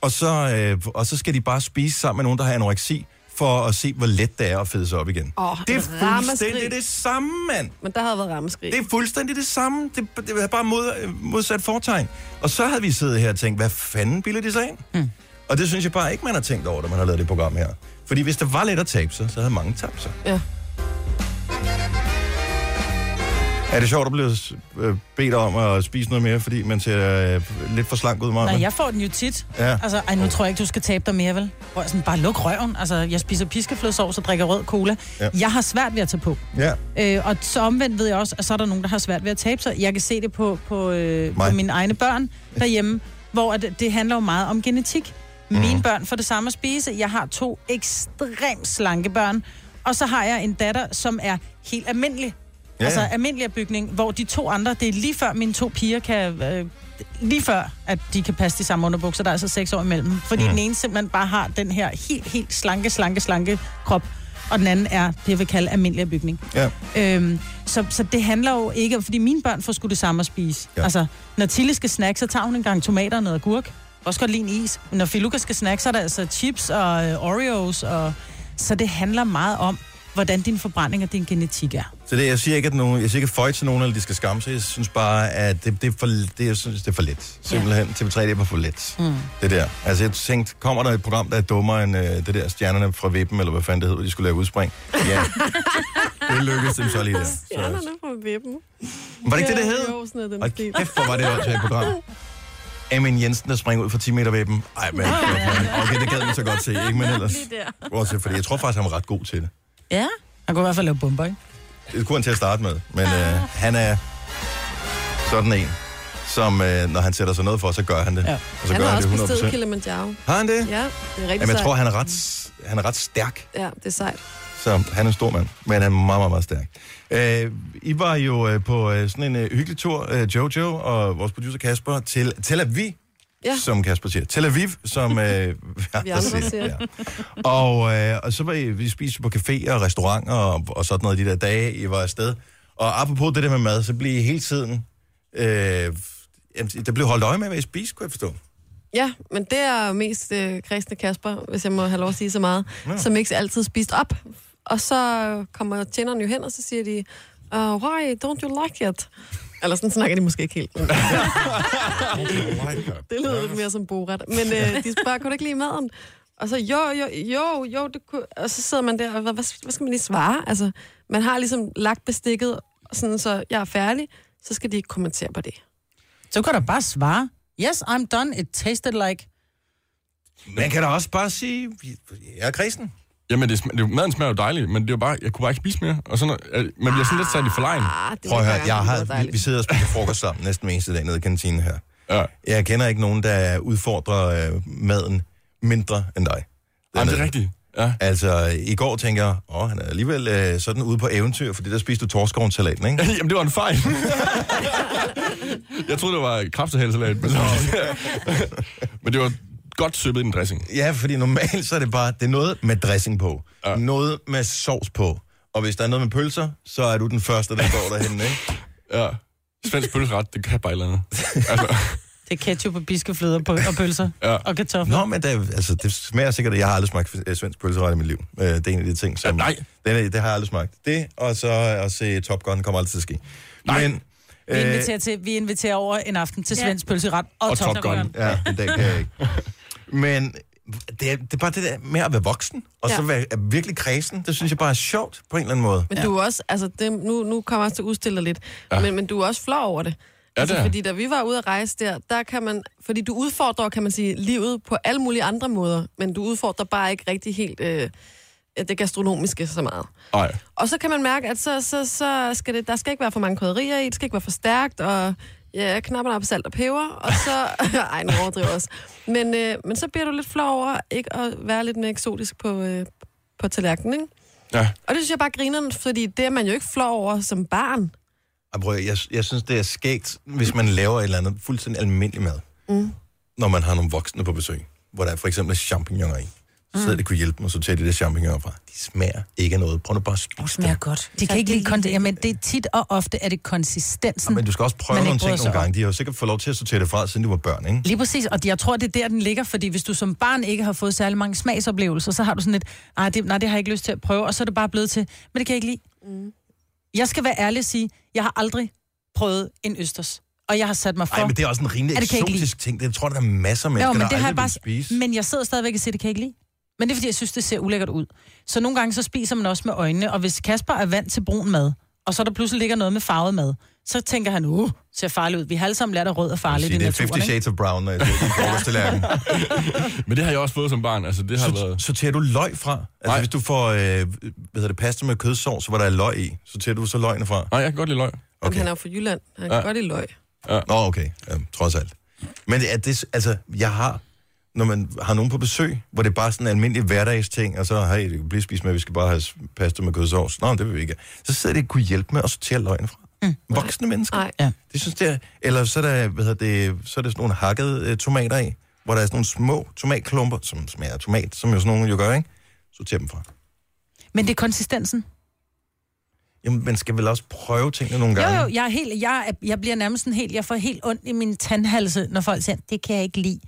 og så, øh, og så skal de bare spise sammen med nogen, der har anoreksi, for at se, hvor let det er at fede sig op igen. Åh, det er fuldstændig det samme, mand. Men der havde været rammeskrig. Det er fuldstændig det samme. Det, det er bare mod, modsat fortegn. Og så havde vi siddet her og tænkt, hvad fanden bilder de sig ind? Mm. Og det synes jeg bare ikke, man har tænkt over, da man har lavet det program her. Fordi hvis der var let at tabe sig, så havde mange tabt sig. Ja. Er det sjovt at blive øh, bedt om at spise noget mere, fordi man ser øh, lidt for slank ud, Maja? Nej, jeg får den jo tit. Ja. Altså, ej, nu tror jeg ikke, du skal tabe dig mere, vel? Prøv sådan, bare luk røven. Altså, jeg spiser piskeflødsovs og drikker rød cola. Ja. Jeg har svært ved at tage på. Ja. Øh, og så omvendt ved jeg også, at så er der nogen, der har svært ved at tabe sig. Jeg kan se det på, på, øh, Mig. på mine egne børn derhjemme, hvor at det handler jo meget om genetik. Mhm. Mine børn får det samme at spise. Jeg har to ekstremt slanke børn. Og så har jeg en datter, som er helt almindelig. Ja. Altså almindelig bygning, hvor de to andre, det er lige før mine to piger kan... Øh, lige før, at de kan passe de samme underbukser. Der er altså seks år imellem. Fordi mm. den ene simpelthen bare har den her helt, helt slanke, slanke, slanke krop. Og den anden er det, jeg vil kalde almindelig bygning. ja. Øhm, så, så det handler jo ikke om, fordi mine børn får sgu det samme at spise. Ja. Altså, når Tille skal snakke, så tager hun en gang tomater og noget agurk. Også godt lide en is. Men når Filuka skal snakke, så er der altså chips og øh, Oreos. Og... Så det handler meget om, hvordan din forbrænding og din genetik er. Så det, jeg siger ikke, at nogen, jeg siger ikke føj til nogen, eller de skal skamme sig. Jeg synes bare, at det, det, er, for, det, jeg synes, det er for let. Simpelthen. Ja. TV3, det er for let. Mm. Det der. Altså, jeg tænkte, kommer der et program, der er dummere end øh, det der stjernerne fra Vippen, eller hvad fanden det hedder, de skulle lave udspring? Ja. det lykkedes dem så lige der. Så, Stjernerne fra vippen. var det ikke det, det hed? Jo, sådan noget, den Og stil. kæft, hvor var det også et program. Amin Jensen, der springer ud fra 10 meter vippen. Ej, men okay, det gad vi så godt se, ikke? Men ellers, også fordi jeg tror faktisk, han var ret god til det. Ja. Han kunne i hvert fald lave bomber, ikke? Det kunne han til at starte med, men øh, han er sådan en, som øh, når han sætter sig noget for, så gør han det. Ja. Og så Han gør har han også det bestedet 100%. Kilimanjaro. Har han det? Ja, det er rigtig Jamen, jeg sejt. tror, han er ret, han er ret stærk, Ja, det er sejt. så han er en stor mand, men han er meget, meget, meget stærk. Øh, I var jo øh, på øh, sådan en øh, hyggelig tur, øh, Jojo og vores producer Kasper, til Tel Aviv, Ja. som Kasper siger. Tel Aviv, som øh, vi andre siger. Ja. Og, øh, og så var I, vi spiste på caféer og restauranter og, og sådan noget de der dage, I var afsted. Og apropos det der med mad, så blev I hele tiden... Øh, der blev holdt øje med, hvad I spiste, kunne jeg forstå. Ja, men det er mest øh, kristne Kasper, hvis jeg må have lov at sige så meget, ja. som ikke altid spist op. Og så kommer tjeneren jo hen, og så siger de, uh, why don't you like it? Eller sådan snakker de måske ikke helt. Det lyder lidt mere som boret. Men øh, de spørger, kunne du ikke lide maden? Og så, jo, jo, jo, jo, det kunne... Og så sidder man der, og hvad, hvad, hvad skal man lige svare? Altså, man har ligesom lagt bestikket, sådan så jeg er færdig, så skal de ikke kommentere på det. Så kan du bare svare, yes, I'm done, it tasted like... Man kan da også bare sige, jeg er kristen. Jamen, det, sm- det, maden smager jo dejligt, men det er jo bare, jeg kunne bare ikke spise mere. Og sådan, øh, man bliver sådan lidt sat i forlejen. Ah, det Prøv at høre, jeg har, vi, vi sidder og spiser frokost sammen næsten hver eneste dag nede i kantinen her. Ja. Jeg kender ikke nogen, der udfordrer øh, maden mindre end dig. Jamen, det er rigtigt. Ja. Altså, i går tænker jeg, åh, han er alligevel øh, sådan ude på eventyr, fordi der spiste du torskovensalaten, ikke? Jamen, det var en fejl. jeg troede, det var kraftsalat, men, men det var godt søbet i en dressing. Ja, fordi normalt så er det bare, det er noget med dressing på, ja. Noget med sovs på, og hvis der er noget med pølser, så er du den første, der går derhen, ikke? Ja. Svensk pølseret, det kan bare et eller andet. Altså, Det er ketchup og biskefløder på, og pølser Ja. og kartofler. Nå, men det, altså, det smager sikkert, jeg har aldrig smagt øh, svensk pølseret i mit liv. Øh, Det er en af de ting, som... Ja, nej. Det, er, det har jeg aldrig smagt. Det, og så at se Top Gun kommer altid til at ske. Nej. Men, Vi inviterer, til, vi inviterer over en aften til Ja. svensk pølseret og, Og Top, Top Gun. Gun. Ja, dag kan jeg ikke. Men det er, det er bare det der med at være voksen, og ja. så Ja. være er virkelig kredsen, det synes jeg bare er sjovt på en eller anden måde. Men du er også, altså det, nu, nu kommer jeg til at udstille dig lidt, ja. men, men du er også flov over det. Ja, altså, det er. fordi da vi var ude at rejse der, der kan man, fordi du udfordrer, kan man sige, livet på alle mulige andre måder, men du udfordrer bare ikke rigtig helt øh, det gastronomiske så meget. nej. Og så kan man mærke, at så, så, så skal det, der skal ikke være for mange krydderier i, det skal ikke være for stærkt, og ja, knapperne op salt og peber, og så... ej, nu overdriver jeg også. Men, øh, men så bliver du lidt flov over ikke at være lidt mere eksotisk på, øh, på tallerkenen, ikke? Ja. Og det synes jeg bare griner, fordi det er man jo ikke flov over som barn. Og prøv, jeg, jeg synes, det er skægt, hvis man laver et eller andet fuldstændig almindelig mad, mm. når man har nogle voksne på besøg, hvor der er for eksempel champignoner i. Så sidder de kunne hjælpe mig at sortere de der champignoner fra. De smager ikke af noget. Prøv nu bare at spise Det smager godt. De kan ikke lide kon- Jamen, det er tit og ofte, er det konsistensen. Men du skal også prøve man nogle ikke ting sig nogle om. gange. De har jo sikkert fået lov til at sortere det fra, siden de var børn, ikke? Lige præcis, og jeg tror, det er der, den ligger, fordi hvis du som barn ikke har fået særlig mange smagsoplevelser, så har du sådan lidt, nej, det, nej, det har jeg ikke lyst til at prøve, og så er det bare blevet til, men det kan jeg ikke lide. Mm. Jeg skal være ærlig og sige, jeg har aldrig prøvet en østers, og jeg har sat mig for... Nej, men det er også en rimelig Ja, det kan jeg ikke eksotisk ting. Det jeg tror jeg, der er masser af mennesker, Jo, men der det har jeg aldrig bare... vil spise. Men jeg sidder stadigvæk og siger, det kan jeg ikke lide. Men det er, fordi jeg synes, det ser ulækkert ud. Så nogle gange så spiser man også med øjnene, og hvis Kasper er vant til brun mad, og så der pludselig ligger noget med farvet mad, så tænker han, uh, ser farligt ud. Vi har alle sammen lært, at rød er farligt i det er naturen. 50 ikke? Shades of Brown, når jeg. Men det har jeg også fået som barn. Altså, det har Så, været... sorterer du løg fra? Altså, Nej. hvis du får, øh, hvad hedder det, pasta med kødsovs, hvor der er løg i, sorterer du så løgene fra? Nej, jeg kan godt lide løg. Okay. Okay. Han er jo fra Jylland. Han kan Ja. ja. godt lide løg. Nå, okay. Ja, trods alt. Men er det, altså, jeg har, når man har nogen på besøg, hvor det er bare sådan en almindelig hverdagsting, og så, hey, det kan blive spist med, vi skal bare have pasta med kødsovs. Nå, det vil vi ikke. Så sidder de og kunne hjælpe med at sortere løgene fra. Mm. Voksne mennesker. Nej. Ja. Det synes det er, eller så er der, hvad hedder det, så er der sådan nogle hakkede øh, tomater i, hvor der er sådan nogle små tomatklumper, som smager af tomat, som jo sådan nogle jo gør, ikke? Sorter dem fra. Men det er konsistensen. Jamen, man skal vel også prøve tingene nogle gange. Jo, jo, jeg, er helt, jeg, jeg bliver nærmest sådan helt, jeg får helt ondt i min tandhalse, når folk siger, det kan jeg ikke lide.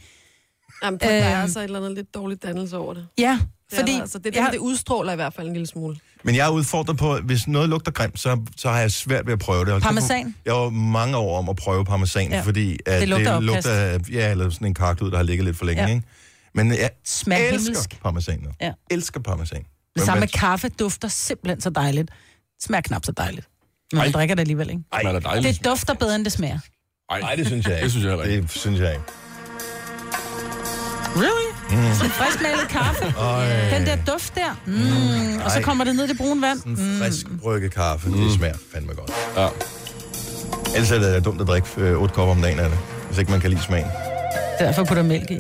Jamen, der er Øhm. altså et eller andet lidt dårligt dannelse over det. Ja, det fordi... der altså, det, er det, jeg, det udstråler i hvert fald en lille smule. Men jeg er udfordret på, at hvis noget lugter grimt, så, så har jeg svært ved at prøve det. Og Parmesan? Jeg var mange år om at prøve parmesan, ja. Fordi at Det lugter det lugter af, ja, eller sådan en karklud, der har ligget lidt for længe. Ja. Ikke? Men jeg Smager elsker himmelsk. parmesan nu. Ja. Elsker parmesan. det Men samme med kaffe dufter simpelthen så dejligt. Smager knap så dejligt. Men man Ej. drikker det alligevel, ikke? Ej, det dejligt. Det dufter bedre, end det smager. Nej, det synes jeg ikke. Det synes jeg ikke. Det synes jeg ikke. Really? Mm. Sådan friskmalet kaffe. Øj. Den der duft der. Mm. Og så kommer det ned i det brune vand. En frisk brygget kaffe, mm. det smager fandme godt. Ja. Ellers er det dumt at drikke øh, otte kopper om dagen af det, hvis ikke man kan lide smagen. Derfor putter mælk i.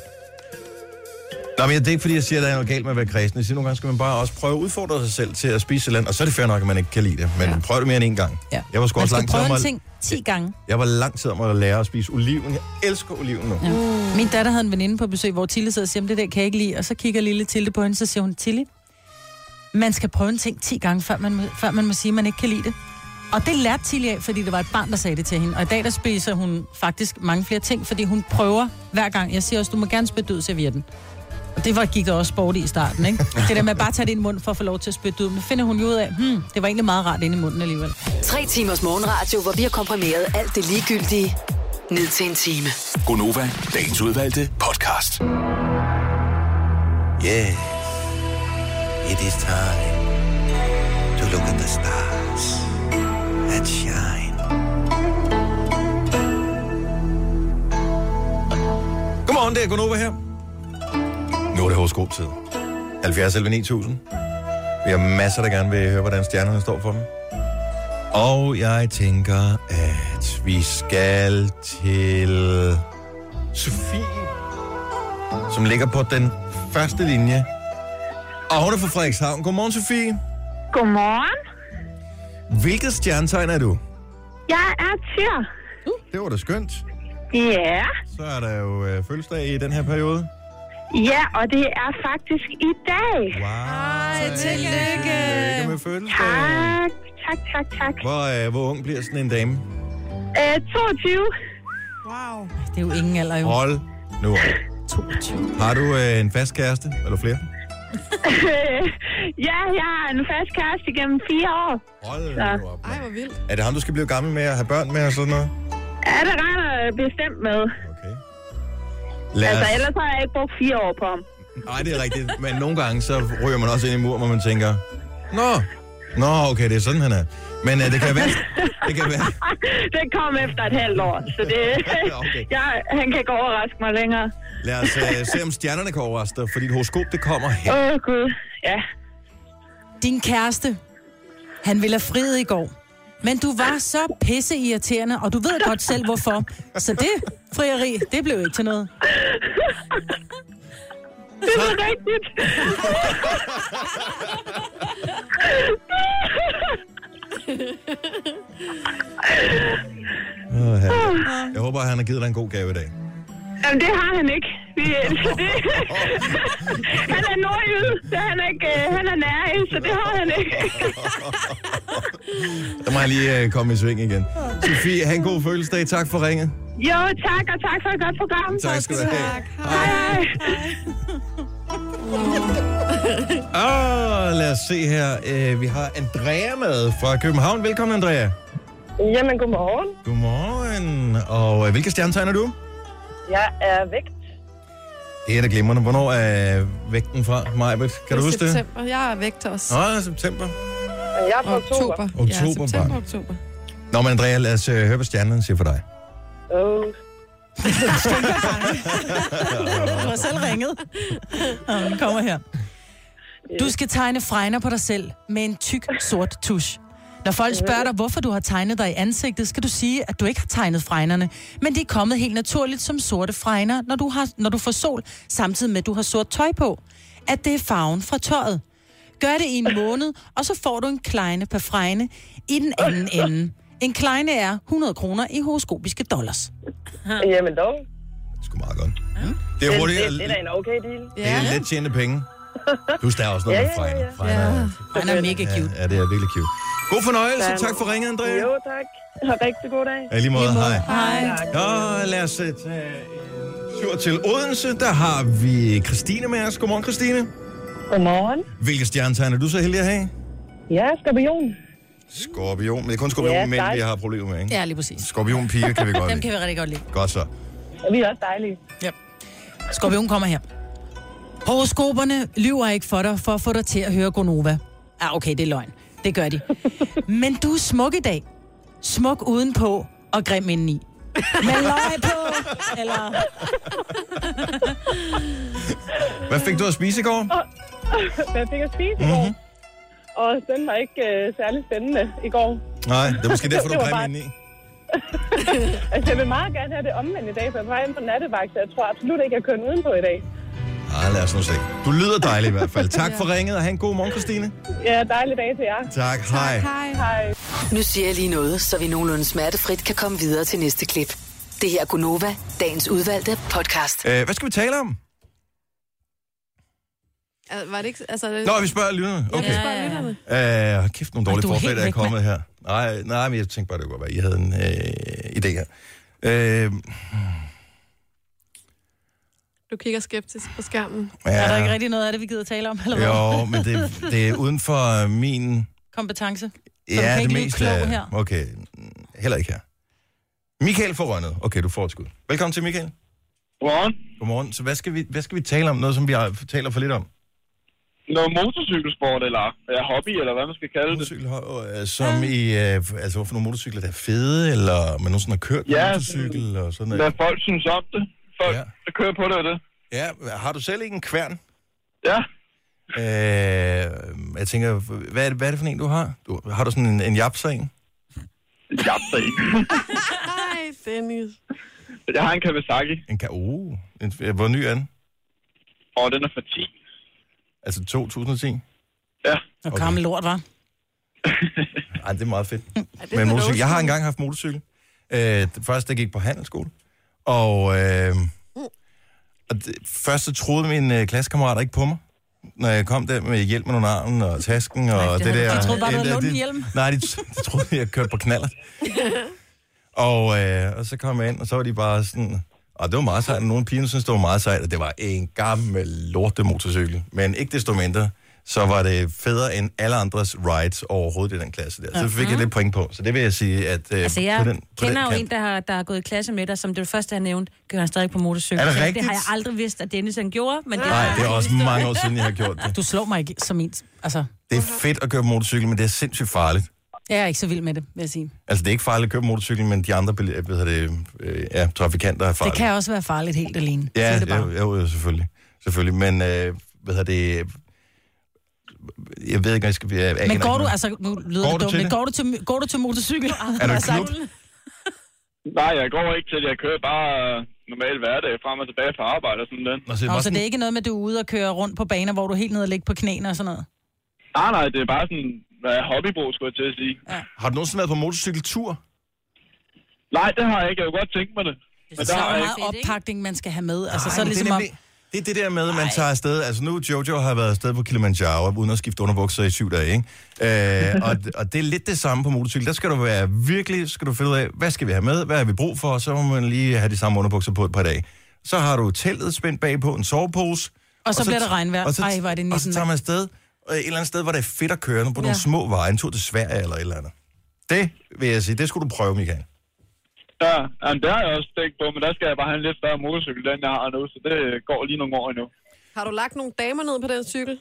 Nå, men det er ikke fordi, jeg siger, at der er noget galt med at være kristen. Jeg siger, nogle gange skal man bare også prøve at udfordre sig selv til at spise andet. Og så er det fair nok, at man ikke kan lide det. Men ja. Prøv det mere end en gang. Ja. Jeg var sgu Man også lang tid om en at, ting 10 gange. jeg var lang tid om at lære at spise oliven. Jeg elsker oliven nu. Ja. Ja. Min datter havde en veninde på besøg, hvor Tilly sidder og siger, "Jamen, det der kan jeg ikke lide. Og så kigger lille Tilde på hende, så siger hun, Tilly, man skal prøve en ting 10 gange, før man, før man må sige, at man ikke kan lide det. Og det lærte Tilly af, fordi det var et barn, der sagde det til hende. Og i dag, der spiser hun faktisk mange flere ting, fordi hun prøver hver gang. Jeg siger også, du må gerne spytte ud servietten. Og det var, gik der også sport i starten, ikke? Det der med at bare tage det ind i munden for at få lov til at spytte ud. Men finder hun jo ud af, hmm, det var egentlig meget rart inde i munden alligevel. Tre timers morgenradio, hvor vi har komprimeret alt det ligegyldige ned til en time. Gonova, dagens udvalgte podcast. Yeah. It is time to look at the stars that shine. Godmorgen, det er Gunova her. Nu er det horoskop-tid. 70 11 9000. Vi har masser, der gerne vil høre, hvordan stjernerne står for dem. Og jeg tænker, at vi skal til Sofie, som ligger på den første linje. Og hun er fra Frederikshavn. Godmorgen, Sofie. Godmorgen. Hvilket stjernetegn er du? Jeg er Tyr. Det var da skønt. Ja. Så er der jo øh, fødselsdag i den her periode. Ja, og det er faktisk i dag. Wow. Ej, tillykke. Tillykke med fødselsdag. Tak, tak, tak, tak. Hvor, øh, hvor ung bliver sådan en dame? Øh, 22. Wow. Det er jo ingen alder, jo. Hold nu op. 22. Har du øh, en fast kæreste? Eller flere? ja, jeg har en fast kæreste igennem fire år. Hold Så. nu op. Ej, hvor vildt. Er det ham, du skal blive gammel med at have børn med og sådan noget? Ja, det regner jeg bestemt med. Lad Altså, os... ellers har jeg ikke brugt fire år på ham. Nej, det er rigtigt. Men nogle gange, så ryger man også ind i mur, hvor man tænker, Nå, Nå, okay, det er sådan, han er. Men uh, det kan være... Det kan være... det kom efter et halvt år, så det, Okay. ja, han kan ikke overraske mig længere. Lad os uh, se, om stjernerne kan overraske dig, fordi dit horoskop, det kommer her. Åh, oh, Gud. Ja. Din kæreste, han ville have friet i går. Men du var så pisseirriterende, og du ved godt selv hvorfor. Så det frieri, det blev ikke til noget. Det er rigtigt. Uh, jeg håber, han har givet dig en god gave i dag. Jamen, det har han ikke. Vi, så det, han er nordjyd, så han er, ikke, øh, han er nær, så det har han ikke. Der må jeg lige uh, komme i sving igen. Sofie, have en god fødselsdag. Tak for ringet. Jo, tak, og tak for et godt program. Tak skal du have. Hej, hej. Ah, lad os se her. Uh, vi har Andrea med fra København. Velkommen, Andrea. Jamen, godmorgen. Godmorgen. Og uh, hvilke stjernetegn er du? Jeg er væk. Det er da glimrende. Hvornår er vægten fra, Majbet? Kan du huske det? september. Jeg er vægt også. Nå, september. Jeg er på Oktober. Oktober, ja, september, barn. oktober. Nå, men Andrea, lad os uh, høre, hvad stjernerne siger for dig. Oh. Du har selv ringet. Den kommer her. Du skal tegne fregner på dig selv med en tyk, sort tusch. Når folk spørger dig, hvorfor du har tegnet dig i ansigtet, skal du sige, at du ikke har tegnet fregnerne, men de er kommet helt naturligt som sorte fregner, når du, har, når du får sol, samtidig med, at du har sort tøj på. At det er farven fra tøjet. Gør det i en måned, og så får du en kleine per fregne i den anden ende. En kleine er 100 kroner i horoskopiske dollars. Jamen dog. Sgu meget godt. Det er hurtigt. Det, det, det er en okay deal. Det er let tjente penge. Plus, der er også noget Ja, med ja, fregner. ja. Fregner. Er mega Ja, cute. ja, det er virkelig cute. God fornøjelse. Tak for ringet, Andrea. Jo, tak. Ha' rigtig god dag. Ja, lige måde. Hej. Hej. Og lad os øh, tage en tur til Odense. Der har vi Christine med os. Godmorgen, Christine. Godmorgen. Hvilke stjernetegn er du så heldig at have? Er skorpion. Skorpion. Men det er kun skorpion Ja, mænd, vi har problemer med, ikke? Ja, lige præcis. Skorpion piger kan vi godt Dem lide. kan vi rigtig godt lide. Godt så. Og vi er også dejlige. Skorpion kommer her. Horoskoperne lyver ikke for dig, for at få dig til at høre Gonova. Ah, okay, det er løgn. Det gør de. Men du er smuk i dag. Smuk udenpå og grim indeni. Med løg på, eller... Hvad fik du at spise i går? Hvad fik jeg spise i går? Og den var ikke øh, særlig spændende i går. Nej, det er måske derfor, du Det var er bare- grim ind i. Altså, jeg vil meget gerne have det omvendt i dag, for jeg er på vej ind på nattevagt, så jeg tror absolut ikke, jeg kører udenpå i dag. Ah, lad os nu se. Du lyder dejlig i hvert fald. Tak for ringet, og have en god morgen, Christine. Ja, dejlig dag til jer. Tak, hej. Hej. Hej. Nu siger jeg lige noget, så vi nogenlunde smertefrit kan komme videre til næste klip. Det her er Gunova, dagens udvalgte podcast. Øh, hvad skal vi tale om? Altså, Var det ikke... Altså, Nå, vi spørger lytterne. Okay. Jeg spørger lytterne. Øh, kæft, nogle dårlige forslag, der er kommet her. Nej, nej, men jeg tænkte bare, det kunne godt være, I havde en øh, idé her. Øh, Du kigger skeptisk på skærmen. Ja. Er der ja, ikke rigtig noget af det, vi gider tale om? Eller hvad? jo, men det, det er uden for min... Kompetence. Ja, kan det ikke meste... er- her. Okay, heller ikke her. Michael får rønnet. Okay, du får et skud. Velkommen til, Michael. Godmorgen. Godmorgen. Så hvad skal vi, hvad skal vi tale om? Noget, som vi har, taler for lidt om? Noget motorcykelsport, eller ja, hobby, eller hvad man skal kalde det. Motorcykel, øh, som i... Øh, altså, hvorfor nogle motorcykler, der er fede, eller man nogensinde har kørt på Ja, motorcykel, og sådan Hvad noget? folk synes om det. Folk, Ja. ja. der kører på det og det. Ja, har du selv ikke en kværn? Ja, Øh, jeg tænker, hvad er, det, hvad er det for en, du har? Du, har du sådan en, en japsa en? Japsa en. Hej, Dennis. Jeg har en Kawasaki, En ka- uh, en, hvor ny er den? og den er for 10. Altså 2010? Ja. Og gammel lort, var. Ej, det er meget fedt. det Men motorcykel, jeg har engang haft motorcykel. Øh, det første, jeg gik på handelsskole. Og, øh, og det, først så troede mine øh, klassekammerater ikke på mig. Når jeg kom der med hjelm under armen og tasken og Nej, det, det der. de troede bare, du havde lånt hjelm. Nej, de, de troede, jeg kørte på knaller. og, øh, og så kom jeg ind, og så var de bare sådan... Og det var meget sejt, og nogle piger synes, det var meget sejt, og det var en gammel lortemotorcykel. Men ikke desto mindre, så var det federe end alle andres rides overhovedet i den klasse der. Så fik jeg lidt point på. Så det vil jeg sige, at øh, Altså, på jeg den, på kender den jo kant- en, der har, der har gået i klasse med dig, som det var første, han nævnte, kører han stadig på motorcykel. Er det Så Det rigtigt? har jeg aldrig vidst, at Dennis han gjorde, men det Nej, det er også mange år siden, jeg har gjort det. Du slår mig ikke som en... Altså, Det er fedt at køre på motorcykel, men det er sindssygt farligt. jeg er ikke så vild med det, vil jeg sige. Altså, det er ikke farligt at køre på motorcykel, men de andre hvad det, øh, ja, trafikanter er Det farlige. kan også være farligt helt alene. Ja, det jo, jo, selvfølgelig. Selvfølgelig, men øh, hvad det... Jeg ved ikke, jeg skal... Jeg, jeg Men går ikke du, altså, nu lyder Går det du dumt, til men det? går du til, går du til motorcykel? Er du Altså, klub? Nej, jeg går ikke til det. Jeg kører bare øh, normal hverdag frem og tilbage fra arbejde og sådan den. Nå, så det er så det er ikke noget med, at du er ude og køre rundt på baner, hvor du helt nede og ligger på knæene og sådan noget? Nej, nej, det er bare sådan, hvad er hobbybrug, skulle jeg til at sige. har du nogensinde været på motorcykeltur? Nej, det har jeg ikke. Jeg kunne godt tænke mig det. Men Så der er jeg meget ikke. oppakning, man skal have med. Altså, Ej, så er det ligesom er om... Det er det der med, at man tager afsted. Altså nu, Jojo har været afsted på Kilimanjaro, uden at skifte underbukser i syv dage, ikke? Øh, og, og det er lidt det samme på motorcykel. Der skal du være virkelig, skal du finde ud af, hvad skal vi have med, hvad har vi brug for, og så må man lige have de samme underbukser på et par dage. Så har du teltet spændt bagpå, en sovepose. Og så bliver der regnvejr. Og så, Ej, er det og så nissen, tager man afsted øh, et eller andet sted, hvor det er fedt at køre, på nogle Ja. små veje, en tur til Sverige eller et eller andet. Det vil jeg sige, det skulle du prøve, Michael. Ja, jamen, det har jeg også tænkt på, men der skal jeg bare have en lidt større motorcykel, end jeg har nu, så det går lige nogle år endnu. Har du lagt nogle damer ned på den cykel?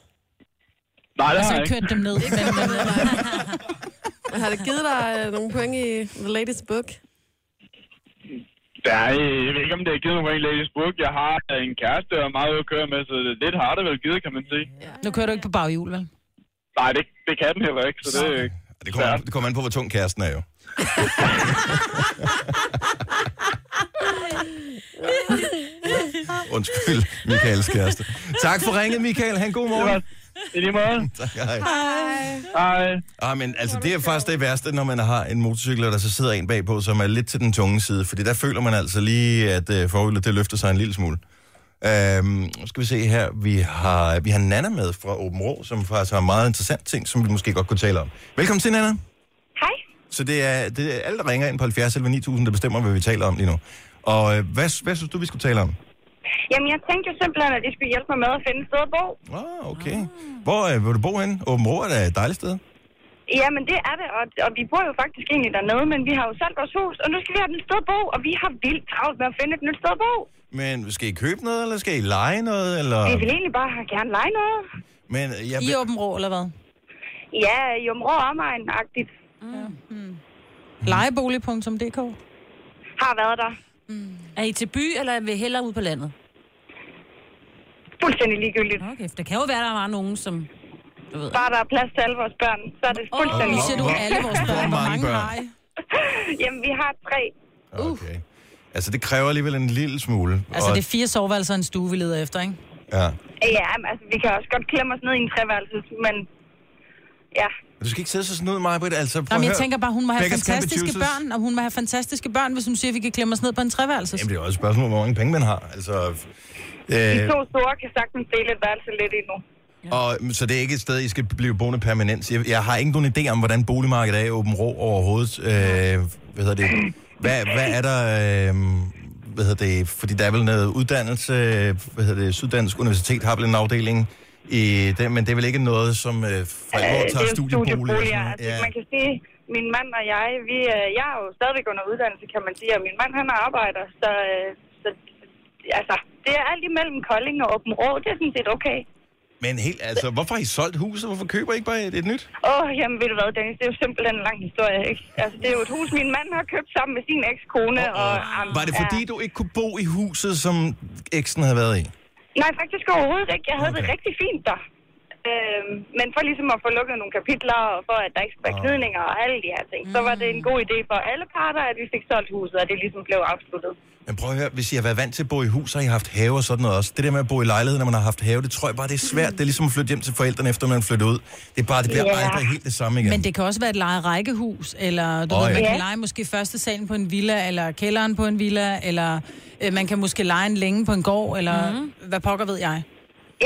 Nej, det Altså, har jeg jeg ikke. kørt dem ned. Men, men, Men har det givet dig øh, nogle point i The Latest Book? Ja, jeg ved ikke, om det har givet nogle point i Ladies Book. Jeg har en kæreste, og er meget at køre med, så det- lidt har det vel givet, kan man sige. nu kører du ikke på baghjul, vel? Nej, det, det kan den heller ikke, så det... Det kommer, an- det kommer an på, hvor tung kæresten er jo. Undskyld, Michaels kæreste. Tak for ringet, Michael. Han god morgen. I lige måde. Tak, hej. Hej. Ah, men altså, det er faktisk det værste, når man har en motorcykel, og der så sidder en bagpå, som er lidt til den tunge side. Fordi der føler man altså lige, at uh, forhjulet det løfter sig en lille smule. Øhm, skal vi se her. Vi har, vi har Nana med fra Åben Rå, som faktisk har meget interessant ting, som vi måske godt kunne tale om. Velkommen til, Nana. Så det er, det er alle, der ringer ind på 70 eller 9000, der bestemmer, hvad vi taler om lige nu. Og øh, hvad, hvad synes du, vi skulle tale om? Jamen, jeg tænkte jo simpelthen, at de skulle hjælpe mig med at finde et sted at bo. Ah, okay. Hvor øh, vil du bo henne? Åben Rå er da et dejligt sted. Jamen, det er det, og, og vi bor jo faktisk egentlig dernede, men vi har jo solgt vores hus, og nu skal vi have et nyt sted at bo, og vi har vildt travlt med at finde et nyt sted at bo. Men skal I købe noget, eller skal I lege noget? Eller... Vi vil egentlig bare gerne lege noget. Men øh, jeg, I Åben Rå, eller hvad? Ja, i området omegn-agtigt. Lejebolig.dk Har været der. Er I til by, eller vil I hellere ud på landet? Fuldstændig ligegyldigt. Okay, for der kan jo være, der var nogen, som... Du ved. Bare der er plads til alle vores børn, så er det fuldstændig... Nu siger du alle vores børn. Hvor mange mange børn? har I? Jamen, vi har tre. Okay. Altså, det kræver alligevel en lille smule. Altså, og, det er fire soveværelser og en stue, vi leder efter, ikke? Ja. Ja, men altså, vi kan også godt klemme os ned i en treværelses, men... Ja, Du skal ikke sidde så snud mig på det. Altså, Jamen, at jeg tænker bare, hun må have Beggars can't be fantastiske børn, og hun må have fantastiske børn, hvis hun siger, at vi kan klemme os ned på en treværelses. Jamen, det er også et spørgsmål, hvor mange penge man har. Altså, de øh, to store kan sagtens dele et værelse lidt endnu. og, så det er ikke et sted, I skal blive boende permanent. Jeg, jeg har ikke nogen idé om, hvordan boligmarkedet er i Åben Rå overhovedet. Øh, hvad hedder det? Hvad, hvad er der... Øh, hvad hedder det? Fordi der er vel noget uddannelse... Hvad hedder det? Syddansk Universitet har vel en afdeling i det, men det er vel ikke noget, som øh, for alvor Øh, tager er jo studieboliger. studieboliger. Altså, Man kan sige, min mand og jeg, vi, øh, jeg er jo stadigvæk under uddannelse, kan man sige, og min mand han arbejder, så, øh, så altså, det er alt imellem Kolding og Åben Rå, det er sådan set okay. Men helt, altså, hvorfor har I solgt huset? Hvorfor køber I ikke bare et, et nyt? Åh, oh, jamen ved du hvad, Dennis, det er jo simpelthen en lang historie, ikke? Altså, det er jo et hus, min mand har købt sammen med sin ekskone, og... Um, Var det fordi, du ikke kunne bo i huset, som eksen havde været i? Nej, faktisk overhovedet ikke. Jeg havde okay. det rigtig fint der. Øhm, men for ligesom at få lukket nogle kapitler, og for at der ikke skal være knidninger og alle de her ting, så var det en god idé for alle parter, at vi fik solgt huset, og det ligesom blev afsluttet. Men prøv at høre, hvis I har været vant til at bo i hus, og I har haft have og sådan noget også. Det der med at bo i lejlighed, når man har haft have, det tror jeg bare, det er svært. Det er ligesom at flytte hjem til forældrene, efter man flytter ud. Det er bare, det bliver Ja. aldrig helt det samme igen. Men det kan også være et leje rækkehus, eller du oh, ved, ja. man kan lege måske første salen på en villa, eller kælderen på en villa, eller øh, man kan måske lege en længe på en gård, eller mm. hvad pokker ved jeg.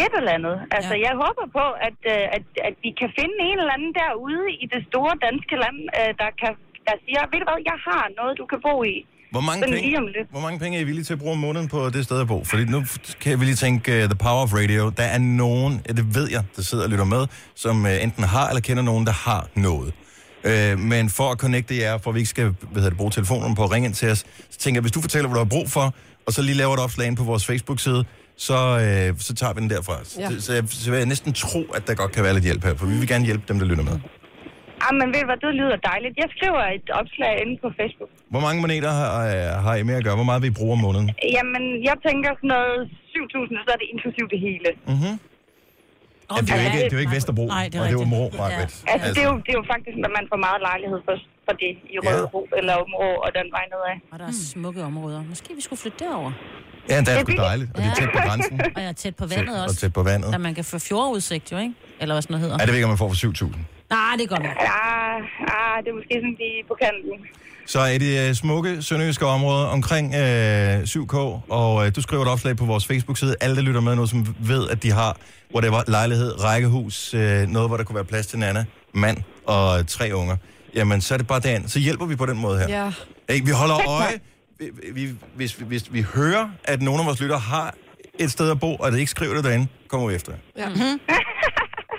Et eller andet. Altså, ja. jeg håber på, at, øh, at, at vi kan finde en eller anden derude i det store danske land, øh, der, kan, der siger, ved du hvad, jeg har noget, du kan bo i. Hvor mange, Sådan lige om penge, lidt. hvor mange penge er I villige til at bruge om måneden på det sted at bo? Fordi nu kan jeg lige tænke, uh, The Power of Radio, der er nogen, det ved jeg, der sidder og lytter med, som uh, enten har eller kender nogen, der har noget. Uh, men for at connecte jer, for at vi ikke skal hvad hedder det, bruge telefonen på at ringe ind til os, så tænker jeg, hvis du fortæller, hvad du har brug for, og så lige laver et opslag ind på vores Facebook-side, så, uh, så tager vi den derfra. Ja. Så, så, jeg, så vil jeg næsten tro, at der godt kan være lidt hjælp her, for vi vil gerne hjælpe dem, der lytter med. Ah, men ved du hvad, det lyder dejligt. Jeg skriver et opslag inde på Facebook. Hvor mange moneter har, uh, har I med at gøre? Hvor meget vil I bruge om måneden? Jamen, jeg tænker sådan noget 7.000, så er det inklusiv det hele. Mm-hmm. Ja, det, er jo ikke, det er jo ikke Vesterbro, Nej, det er og det er jo. Moro, Margaret. Altså, det er, jo, det er jo faktisk, at man får meget lejlighed for, for det i Rødebro ja. eller Områ og den vej nedad. Og der er smukke områder. Måske vi skulle flytte derover. Ja, det er Det sgu dejligt, og det er tæt på grænsen. Og jeg er tæt på vandet og også. tæt på vandet. Der man kan få fjordudsigt jo, ikke? Eller hvad sådan noget hedder. Ja, det ved jeg ikke, om man får for 7.000. Nej, det går nok. Ah, ah, det er måske sådan lige på kanten. Så er det uh, smukke sønderjyske områder omkring uh, 7K, og uh, du skriver et opslag på vores Facebook-side. Alle, der lytter med nu, som ved, at de har whatever, lejlighed, rækkehus, uh, noget, hvor der kunne være plads til Nana, mand og tre unger. Jamen, så er det bare dagen. Så hjælper vi på den måde her. Ja. Ikke? Vi holder øje. Vi, vi, hvis, hvis vi hører, at nogle af vores lyttere har et sted at bo, og det ikke skriver det derinde, kommer vi efter. Ja.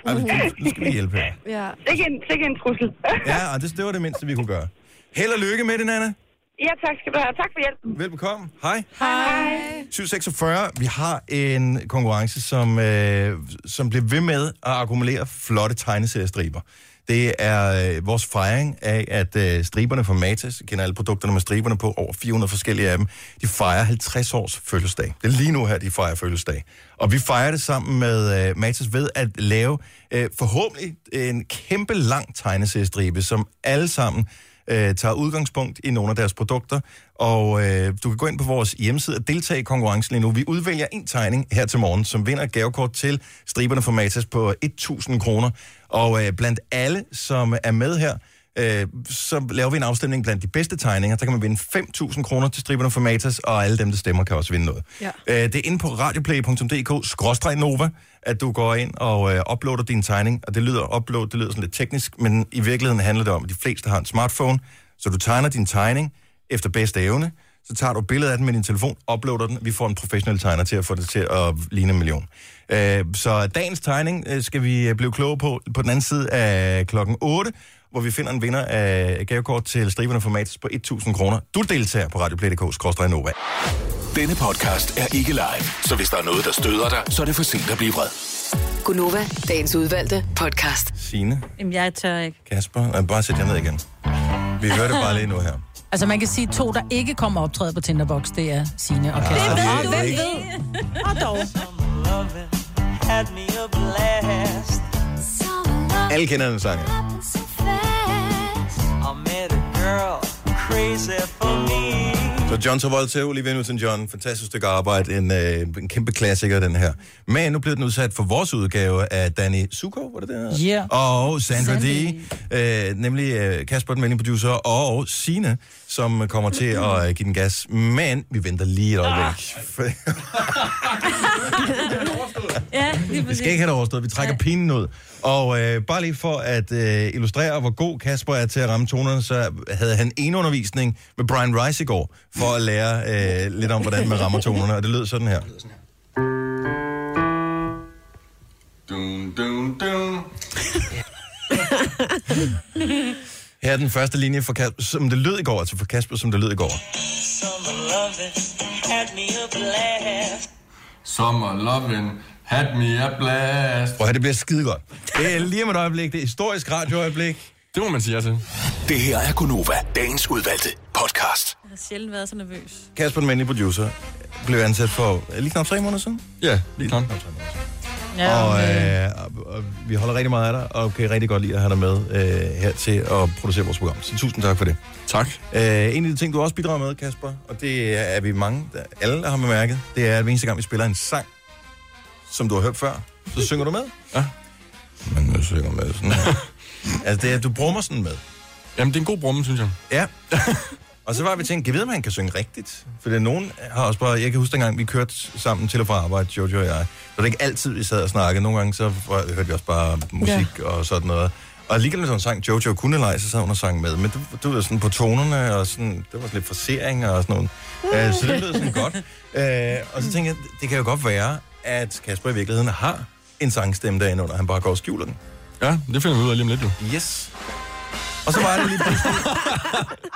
Ej, nu skal vi hjælpe her. ja. Ikke en, ikke en trussel. Ja, og det, det var det mindste, vi kunne gøre. Held og lykke med det, Nana. ja, tak skal du have. Tak for hjælpen. Velbekomme. Hej. Hej. 746. Vi har en konkurrence, som, øh, som bliver ved med at akkumulere flotte tegneseriestriber. Det er øh, vores fejring af, at øh, striberne fra Matas, kender alle produkterne med striberne på, over 400 forskellige af dem, de fejrer 50 års fødselsdag. Det er lige nu her, de fejrer fødselsdag. Og vi fejrer det sammen med øh, Matas ved at lave øh, forhåbentlig en kæmpe lang tegneseriestribe, som alle sammen øh, tager udgangspunkt i nogle af deres produkter, og øh, du kan gå ind på vores hjemmeside og deltage i konkurrencen lige nu. Vi udvælger en tegning her til morgen, som vinder gavekort til striberne for Matas på 1.000 kroner. Og øh, blandt alle, som er med her, øh, så laver vi en afstemning blandt de bedste tegninger. Der kan man vinde 5.000 kroner til striberne for Matas, og alle dem, der stemmer, kan også vinde noget. Ja. Øh, det er inde på radioplay.dk-nova, at du går ind og øh, uploader din tegning, og det lyder upload, det lyder sådan lidt teknisk, men i virkeligheden handler det om, at de fleste har en smartphone, så du tegner din tegning efter bedste evne, så tager du et billede af den med din telefon, uploader den, vi får en professionel tegner til at få det til at ligne en million. Øh, så dagens tegning øh, skal vi øh, blive kloge på på den anden side af klokken 8, hvor vi finder en vinder af gavekort til striberne format på 1.000 kroner. Du deltager på radioplay.dk-nova. Denne podcast er ikke live, så hvis der er noget, der støder dig, så er det for sent at blive vred. Gunova, dagens udvalgte podcast. Signe, Jamen, jeg tør ikke. Kasper, bare sæt jer ned igen. Vi hører det bare lige nu her. Altså man kan sige, to, der ikke kommer optræde på Tinderbox, det er Signe og Kasper. det ved hvem du ikke. ved? Og dog. Alle kender den sang. her. Så John Travolta, Olivia Newton-John, fantastisk stykke arbejde, en, øh, en kæmpe klassiker, den her. Men nu bliver den udsat for vores udgave af Danny Zuko, var det det? Ja. Og Sandra Sandy. D, øh, nemlig øh, Kasper, den melding producer, og Sine, som kommer til at øh, give den gas. Men vi venter lige et øjeblik. Ah. Ja, lige Vi skal ikke have det overstået. Vi trækker pinen ud. Og øh, bare lige for at øh, illustrere, hvor god Kasper er til at ramme tonerne, så havde han en undervisning med Brian Rice i går, for at lære øh, lidt om, hvordan man rammer tonerne. Og det lød sådan her. Dun, dun, dun. Her er den første linje for Kasper, som det lød i går, altså for Kasper, som det lød i går. Summer loving had me a blast. Prøv at det bliver skide godt. Det er lige om et øjeblik, det er historisk radioøjeblik. Det må man sige ja til. Det her er Gunova, dagens udvalgte podcast. Jeg har sjældent været så nervøs. Kasper, den mandlige producer, blev ansat for lige knap tre måneder siden. Ja, lige knap. Ja, og, men- øh, og, og vi holder rigtig meget af dig, og kan rigtig godt lide at have dig med øh, her til at producere vores program. Så tusind tak for det. Tak. Øh, en af de ting, du også bidrager med, Kasper, og det er vi mange, der, alle der har bemærket, det er, at hver eneste gang, vi spiller en sang, som du har hørt før, så synger du med. Ja. Men jeg synger med sådan altså, det er, du brummer sådan med. Jamen, det er en god brumme, synes jeg. Ja. Og så var vi tænkt, kan vide, om han kan synge rigtigt? For det er nogen har også bare... Jeg kan huske, dengang vi kørte sammen til og fra arbejde, Jojo og jeg. Så det er ikke altid, vi sad og snakkede. Nogle gange så hørte vi også bare musik ja. og sådan noget. Og alligevel, når hun sang Jojo kunne lege, så sad hun og sang med. Men du, du var sådan på tonerne, og sådan, det var sådan lidt frasering og sådan noget. Uh, så det lød sådan godt. Uh, og så tænkte jeg, det kan jo godt være, at Kasper i virkeligheden har en sangstemme derinde under, han bare går og skjuler den. Ja, det finder vi ud af lige om lidt, jo. Yes. Og så var det lige pludselig,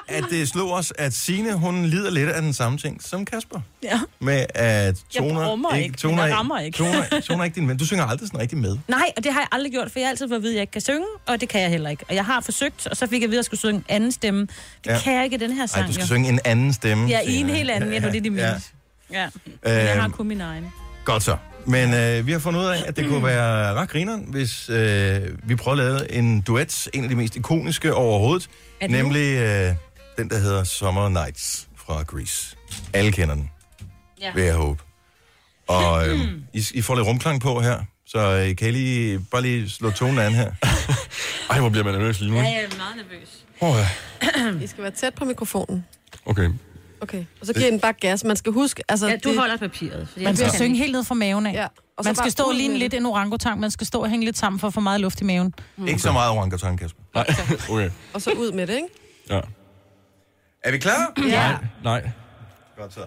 at det slog os, at Sine hun lider lidt af den samme ting som Kasper. Ja. Med at toner ikke, men toner, jeg rammer ikke. Toner, toner ikke din ven. Du synger aldrig sådan rigtig med. Nej, og det har jeg aldrig gjort, for jeg har altid fået at vide, at jeg ikke kan synge, og det kan jeg heller ikke. Og jeg har forsøgt, og så fik jeg at vide, at jeg skulle synge en anden stemme. Det Ja. kan jeg ikke i den her sang. Nej, du skal jo. synge en anden stemme. Ja, i en helt anden. Ja, det var det, de mente. Ja. Ja. Men jeg har Øhm, kun min egen. Godt så. Men øh, vi har fundet ud af, at det kunne være ret grineren, hvis øh, vi prøver at lave en duet, en af de mest ikoniske overhovedet, Er nemlig øh, den, der hedder Summer Nights fra Grease. Alle kender den, Ja. vil jeg håbe. Og øh, I, I får lidt rumklang på her, så øh, kan I lige, bare lige slå tonen an her. Ej, hvor bliver man nervøs lige nu. Ja, jeg er meget nervøs. Åh, ja. I skal være tæt på mikrofonen. Okay. Okay. Og så giver den bare gas. Man skal huske... Altså, Ja, du det, holder papiret. fordi Man jeg skal kan synge helt ned fra maven af. Ja. Og så Man skal stå lige lidt en orangutang. Man skal stå og hænge lidt sammen for at få meget luft i maven. Ikke så meget orangutan, Kasper. Nej, okay. Og så ud med det, ikke? Ja. Er vi klar? Ja. Nej. Godt så.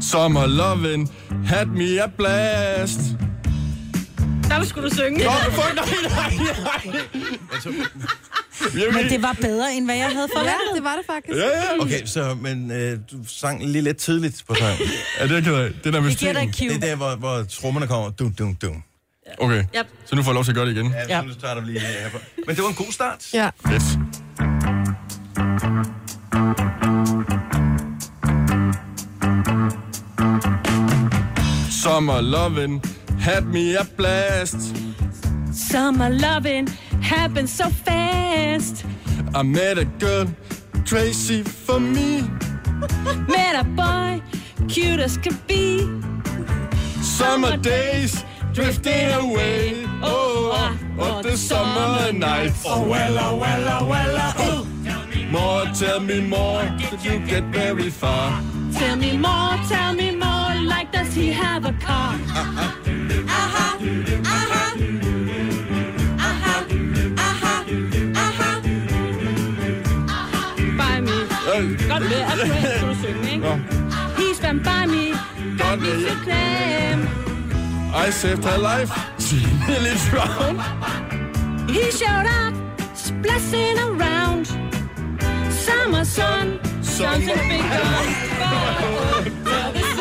Summer lovin' had me a blast. Der skulle du synge. Nå, fuck, nej, nej, nej. Men det var bedre, end hvad jeg havde Ja, forventet. det var det faktisk. Ja, ja. Okay, så, men øh, du sang lige lidt tidligt på sang. Ja, det er jeg. Det der Vi giver dig et Det er der, hvor, hvor trommerne kommer. Dum, dum, dum. Okay, Yep. så nu får jeg lov til at gøre det igen. Ja, Ja. så nu starter vi lige her. på- Men det var en god start. Ja. Fedt. Summer lovin' had me a blast. Summer loving happens so fast. I met a girl Tracy for me. Met a boy, cute as could be. Summer days drifting away. Oh, oh, oh the summer nights. Oh, well, oh, well, oh, well, oh. More, tell me more. Did you get very far? Tell me more, tell me more. Like, does he have a car? Uh-huh, uh-huh. By Godt med, at du skulle du synge, ikke? Nå. He stand by me. Got me to claim. I saved her life. She Really drowned. He showed up, splashing around. Summer sun, something big gun. Tell the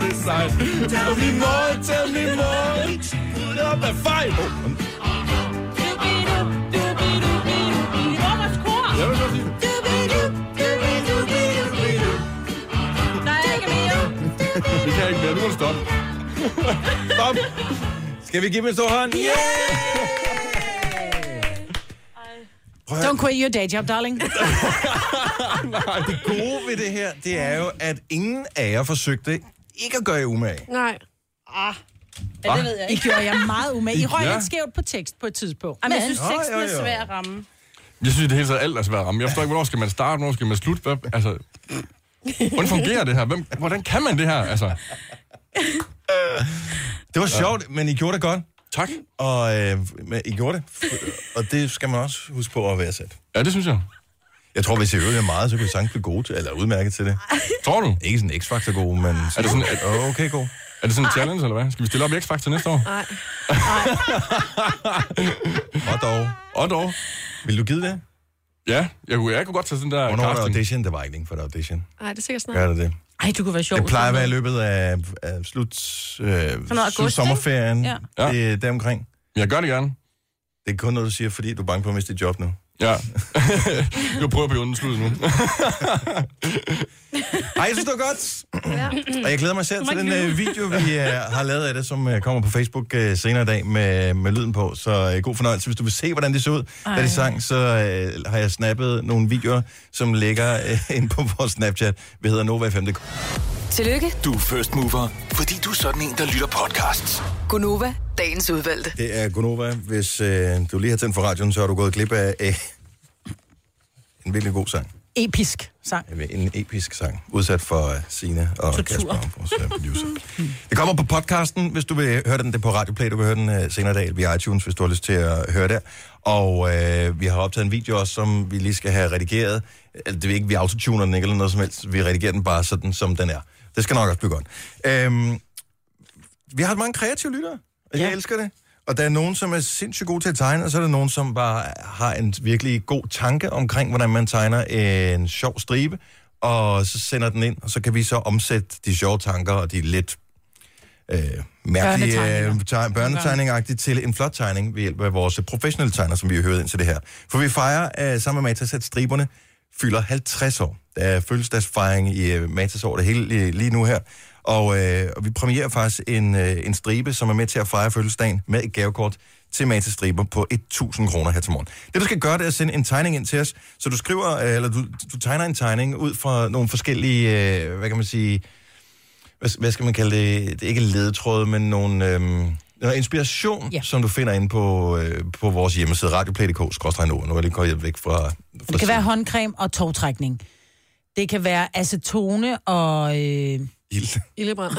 This. Tell me more, tell me more. Put up a fight. Jeg. Vi kan ikke mere. Nu må du stoppe. Stop. Skal vi give dem en stor hånd? Yeah! Prøv Don't quit your day job, darling. det gode ved det her, det er jo, at ingen af jer forsøgte ikke at gøre jer umage. Nej. Ja, det ved jeg I ikke. gjorde jeg meget umage. I røg Ja. lidt skævt på tekst på et tidspunkt. Jamen, jeg synes, teksten jo, er jo. svær at ramme. Jeg synes, det hele taget alt er svært at ramme. Jeg forstår ikke, hvornår skal man starte, hvornår skal man slutte. Altså, hvordan fungerer det her? Hvem, hvordan kan man det her? Altså, Det var sjovt, men I gjorde det godt. tak. Og øh, men I gjorde det. Og det skal man også huske på at være sat. Ja, det synes jeg. Jeg tror, hvis I øvede meget, så kunne I sagtens blive gode til, eller udmærket til det. Tror du? Ikke sådan x-faktor gode, men... Er det sådan, Åh, okay, god. Er det sådan en challenge, eller hvad? Skal vi stille op i X-Factor næste år? Nej. Og dog. Og dog. Vil du give det? Ja, jeg kunne, jeg kunne godt tage sådan der Hvornår er der casting. audition? Det var ikke længe for der audition. Nej, det er sikkert snart. Gør det det? Ej, du kunne være sjov. Det plejer at være i løbet af, af slut, øh, noget august, slut sommerferien. Ja. Det er deromkring. Jeg gør det gerne. Det er kun noget, du siger, fordi du er bange på at miste dit job nu. Ja. jeg prøver at blive undersludet nu. Ej, jeg synes, det var godt. Og jeg glæder mig selv til den øh, video, vi øh, har lavet af det, som øh, kommer på Facebook øh, senere i dag med, med lyden på. Så øh, god fornøjelse. Hvis du vil se, hvordan det ser ud, da de sang, så øh, har jeg snappet nogle videoer, som ligger øh, inde på vores Snapchat. Vi hedder Nova 5. Tillykke, Du er first mover, fordi du er sådan en, der lytter podcasts. Gunova, dagens udvalgte. Det er Gunova. Hvis øh, du lige har tændt for radioen, så har du gået glip af øh, en virkelig god sang. Episk sang. En episk sang, udsat for uh, Signe og Tortur. Kasper, vores uh, producer. Det kommer på podcasten, hvis du vil høre den. Det er på Radioplay, du kan høre den uh, senere i dag via iTunes, hvis du har lyst til at høre der. Og uh, vi har optaget en video også, som vi lige skal have redigeret. Altså, det er ikke, vi autotuner den ikke eller noget som helst. Vi redigerer den bare sådan, som den er. Det skal nok også blive godt. Um, vi har mange kreative lyttere, og jeg elsker det. Og der er nogen, som er sindssygt gode til at tegne, og så er der nogen, som bare har en virkelig god tanke omkring, hvordan man tegner en sjov stribe, og så sender den ind, og så kan vi så omsætte de sjove tanker og de lidt øh, mærkelige øh, teg- børnetegningagtigt til en flot tegning ved hjælp af vores professionelle tegner, som vi har hørt ind til det her. For vi fejrer øh, sammen med Matas, at striberne fylder 50 år. Der er fødselsdagsfejring i øh, Matas over det hele lige, lige nu her. Og, øh, og vi premierer faktisk en, øh, en stribe, som er med til at fejre fødselsdagen med et gavekort til Matas striber på 1.000 kroner her til morgen. Det du skal gøre, det er at sende en tegning ind til os. Så du skriver, øh, eller du, du tegner en tegning ud fra nogle forskellige, øh, hvad kan man sige, hvad, hvad skal man kalde det? Det er ikke ledetråde, men nogle, øhm, noget inspiration, ja. som du finder inde på, øh, på vores hjemmeside, radioplay.dk, nu er jeg lige gået væk fra... fra Det kan være håndcreme og togtrækning. Det kan være acetone og... Øh... Ild. Ildebrand.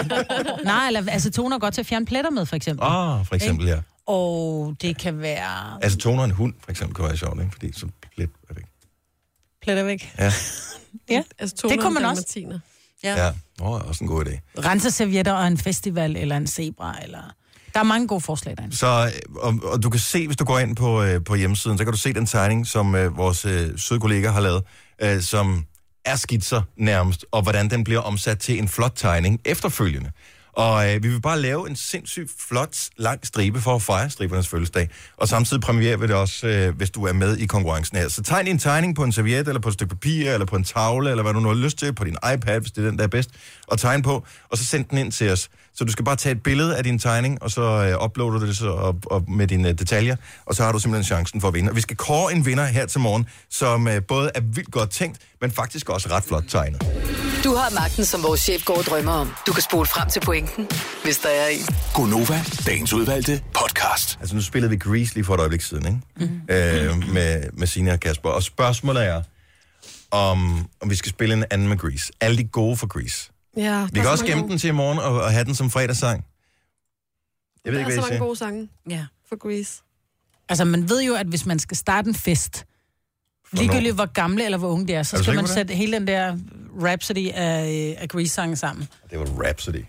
Nej, eller acetone er godt til at fjerne pletter med, for eksempel. Ah, for eksempel, ja. Og det kan være Altså toner en hund, for eksempel, kunne være sjovt, ikke? Fordi så lidt er væk. pletter væk. Ja, Ja, Altså, det kunne man også. Ja. Oh, også en god idé. Renseservietter og en festival eller en zebra. Eller... Der er mange gode forslag derinde. Så, øh, og, og du kan se, hvis du går ind på, øh, på hjemmesiden, så kan du se den tegning, som øh, vores øh, søde kollega har lavet, øh, som er skitser nærmest, og hvordan den bliver omsat til en flot tegning efterfølgende. Og øh, vi vil bare lave en sindssygt flot, lang stribe for at fejre stribernes fødselsdag. Og samtidig premierer vi det også, øh, hvis du er med i konkurrencen her. Så tegn en tegning på en serviet, eller på et stykke papir, eller på en tavle, eller hvad du nu har lyst til, på din iPad, hvis det er den, der er bedst, og tegn på, og så send den ind til os. Så du skal bare tage et billede af din tegning, og så øh, uploader du det så op, op med dine øh, detaljer, og så har du simpelthen chancen for at vinde. Og vi skal kåre en vinder her til morgen, som øh, både er vildt godt tænkt, men faktisk også ret flot tegnet. Du har magten, som vores chef går og drømmer om. Du kan spole frem til pointen, hvis der er en. Gonova, dagens udvalgte podcast. Altså nu spillede vi Grease lige for et øjeblik siden, ikke? Mm-hmm. Øh, med, med Signe og Kasper. Og spørgsmålet er, om, om vi skal spille en anden med Grease. Alle de gode for Grease. Ja, Vi kan også gemme den til i morgen og, og have den som fredagssang. Jeg ved Der er ikke, så hvad mange jeg gode sange Ja. for Grease. Altså, man ved jo, at hvis man skal starte en fest, ligegyldigt hvor gamle eller hvor unge det er, så Er skal man det? sætte hele den der Rhapsody af, af Grease-sange sammen. Det var Rhapsody.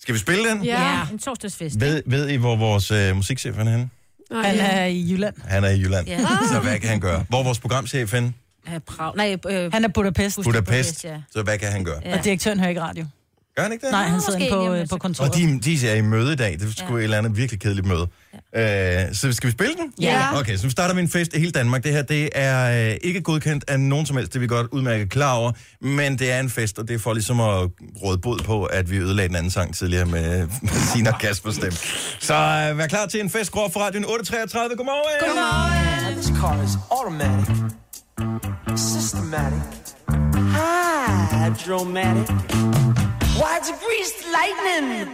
Skal vi spille den? Ja. Ja, en torsdagsfest. Ved, ved I, hvor vores øh, musikchef er henne? Han ja. er i Jylland. Han er i Jylland. Ja. Så hvad kan han gøre? Hvor er vores programchef henne? Ja, Prag. Nej, øh, Han er Budapest, Budapest. ja. Så hvad kan han gøre? Ja. og direktøren hører ikke radio. Gør han ikke det? Nej, han sidder inde på, øh, på kontoret. Og de, de er i møde i dag. Det er sgu Ja. et eller andet virkelig kedeligt møde. Ja. Øh, så skal vi spille den? Ja. Okay, så vi starter med en fest i hele Danmark. Det her, det er øh, ikke godkendt af nogen som helst. Det er vi godt udmærket klar over. Men det er en fest, og det er for ligesom at råde bod på, at vi ødelagde den anden sang tidligere med Sina og Kaspers stemme. Så øh, vær klar til en fest. Grå for radioen 8.33. Godmorgen! Godmorgen! This car is automatic, systematic, hydromatic. Why it's a greased lightning?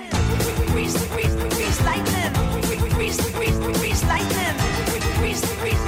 Grease, grease, grease lightning. Grease, grease, grease lightning. Grease, grease,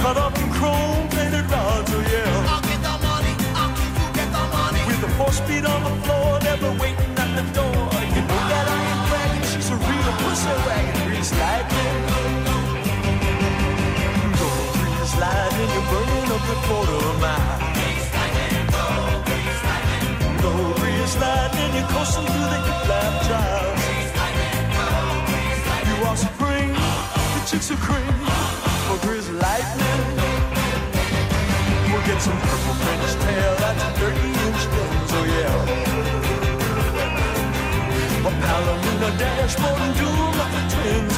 cut up in chrome plated rods, oh yeah. I'll get the money, I'll keep you get the money. With the four speed on the floor, never waiting at the door. You know that I ain't bragging, she's a real pussy wagon, grease lightning. Go grease lightning, you're burning up the quarter mile. Go grease lightning, you're coasting through the hip lap drive. You are supreme, the chicks are cream grease lightning. We'll get some purple French tail, that's 30 inch guns, oh yeah. A Palomino dashboard and doom like the twins,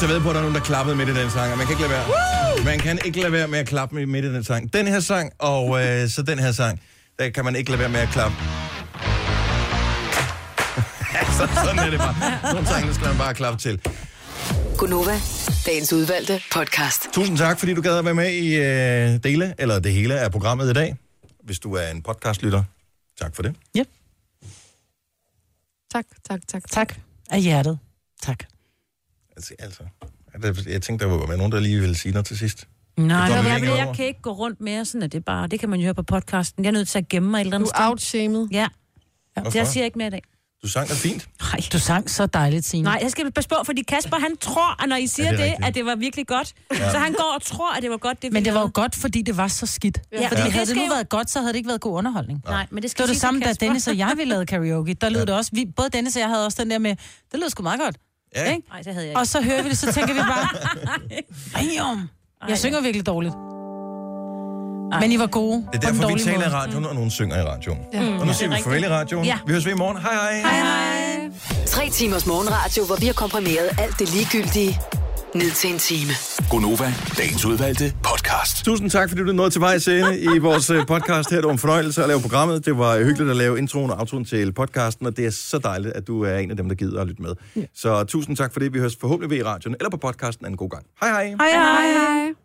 Jeg tager ved på, at der er nogen, der klappede midt i den sang, og man kan ikke lade være. Woo! Man kan ikke lade være med at klappe midt i den sang. Den her sang, og øh, så den her sang, der kan man ikke lade være med at klappe. altså, sådan er det bare. Nogle sange, der skal man bare klappe til. Gunova, dagens udvalgte podcast. Tusind tak, fordi du gad at være med i øh, dele, eller det hele af programmet i dag. Hvis du er en podcastlytter, tak for det. Yep. Tak, tak, tak. Tak. Af hjertet. Tak. Altså, altså, jeg tænkte, der var nogen, der lige ville sige noget til sidst. Nej, Det jeg, jeg, ikke jeg, kan ikke gå rundt mere, sådan at det bare, det kan man jo høre på podcasten. Jeg er nødt til at gemme mig et eller andet Du er outshamed. Ja. ja. Hvorfor? Jeg siger ikke mere i dag. Du sang da fint. Nej. Du sang så dejligt, Signe. Nej, jeg skal passe på, fordi Kasper, han tror, at når I siger Ja, ja, det det, at det var virkelig godt. Ja. Ja. Så han går og tror, at det var godt, det Men det var jo godt, fordi det var så skidt. Ja. Ja. Fordi Ja. havde Det det nu jo- været godt, så havde det ikke været god underholdning. Nej, men det skal det var det samme, da. Dennis og jeg vi lavede karaoke. Der lød det også. Vi, både Dennis og jeg havde også den der med, det lød sgu meget godt. Ja. Ikke? Nej, det havde jeg ikke. Og så hører vi det, så tænker vi bare, Damn. Jeg synger virkelig dårligt. Men I var gode. Det er derfor, vi taler i måde. radioen, og nogen synger i radioen. Ja. Og nu Ja, siger det er vi farvel i radioen. Ja. Vi høres ved i morgen. Hej hej. Hej hej. Tre timers morgenradio, hvor vi har komprimeret alt det ligegyldige ned til en time. Gonova, dagens udvalgte podcast. Tusind tak, fordi du nåede til vej scene i vores øh, podcast her. Det var en fornøjelse at lave programmet. Det var hyggeligt at lave introen og outroen til podcasten, og det er så dejligt, at du er en af dem, der gider at lytte med. Så tusind tak for det. Vi høres forhåbentlig ved i radioen eller på podcasten en god gang. Hej hej. Hej hej. hej.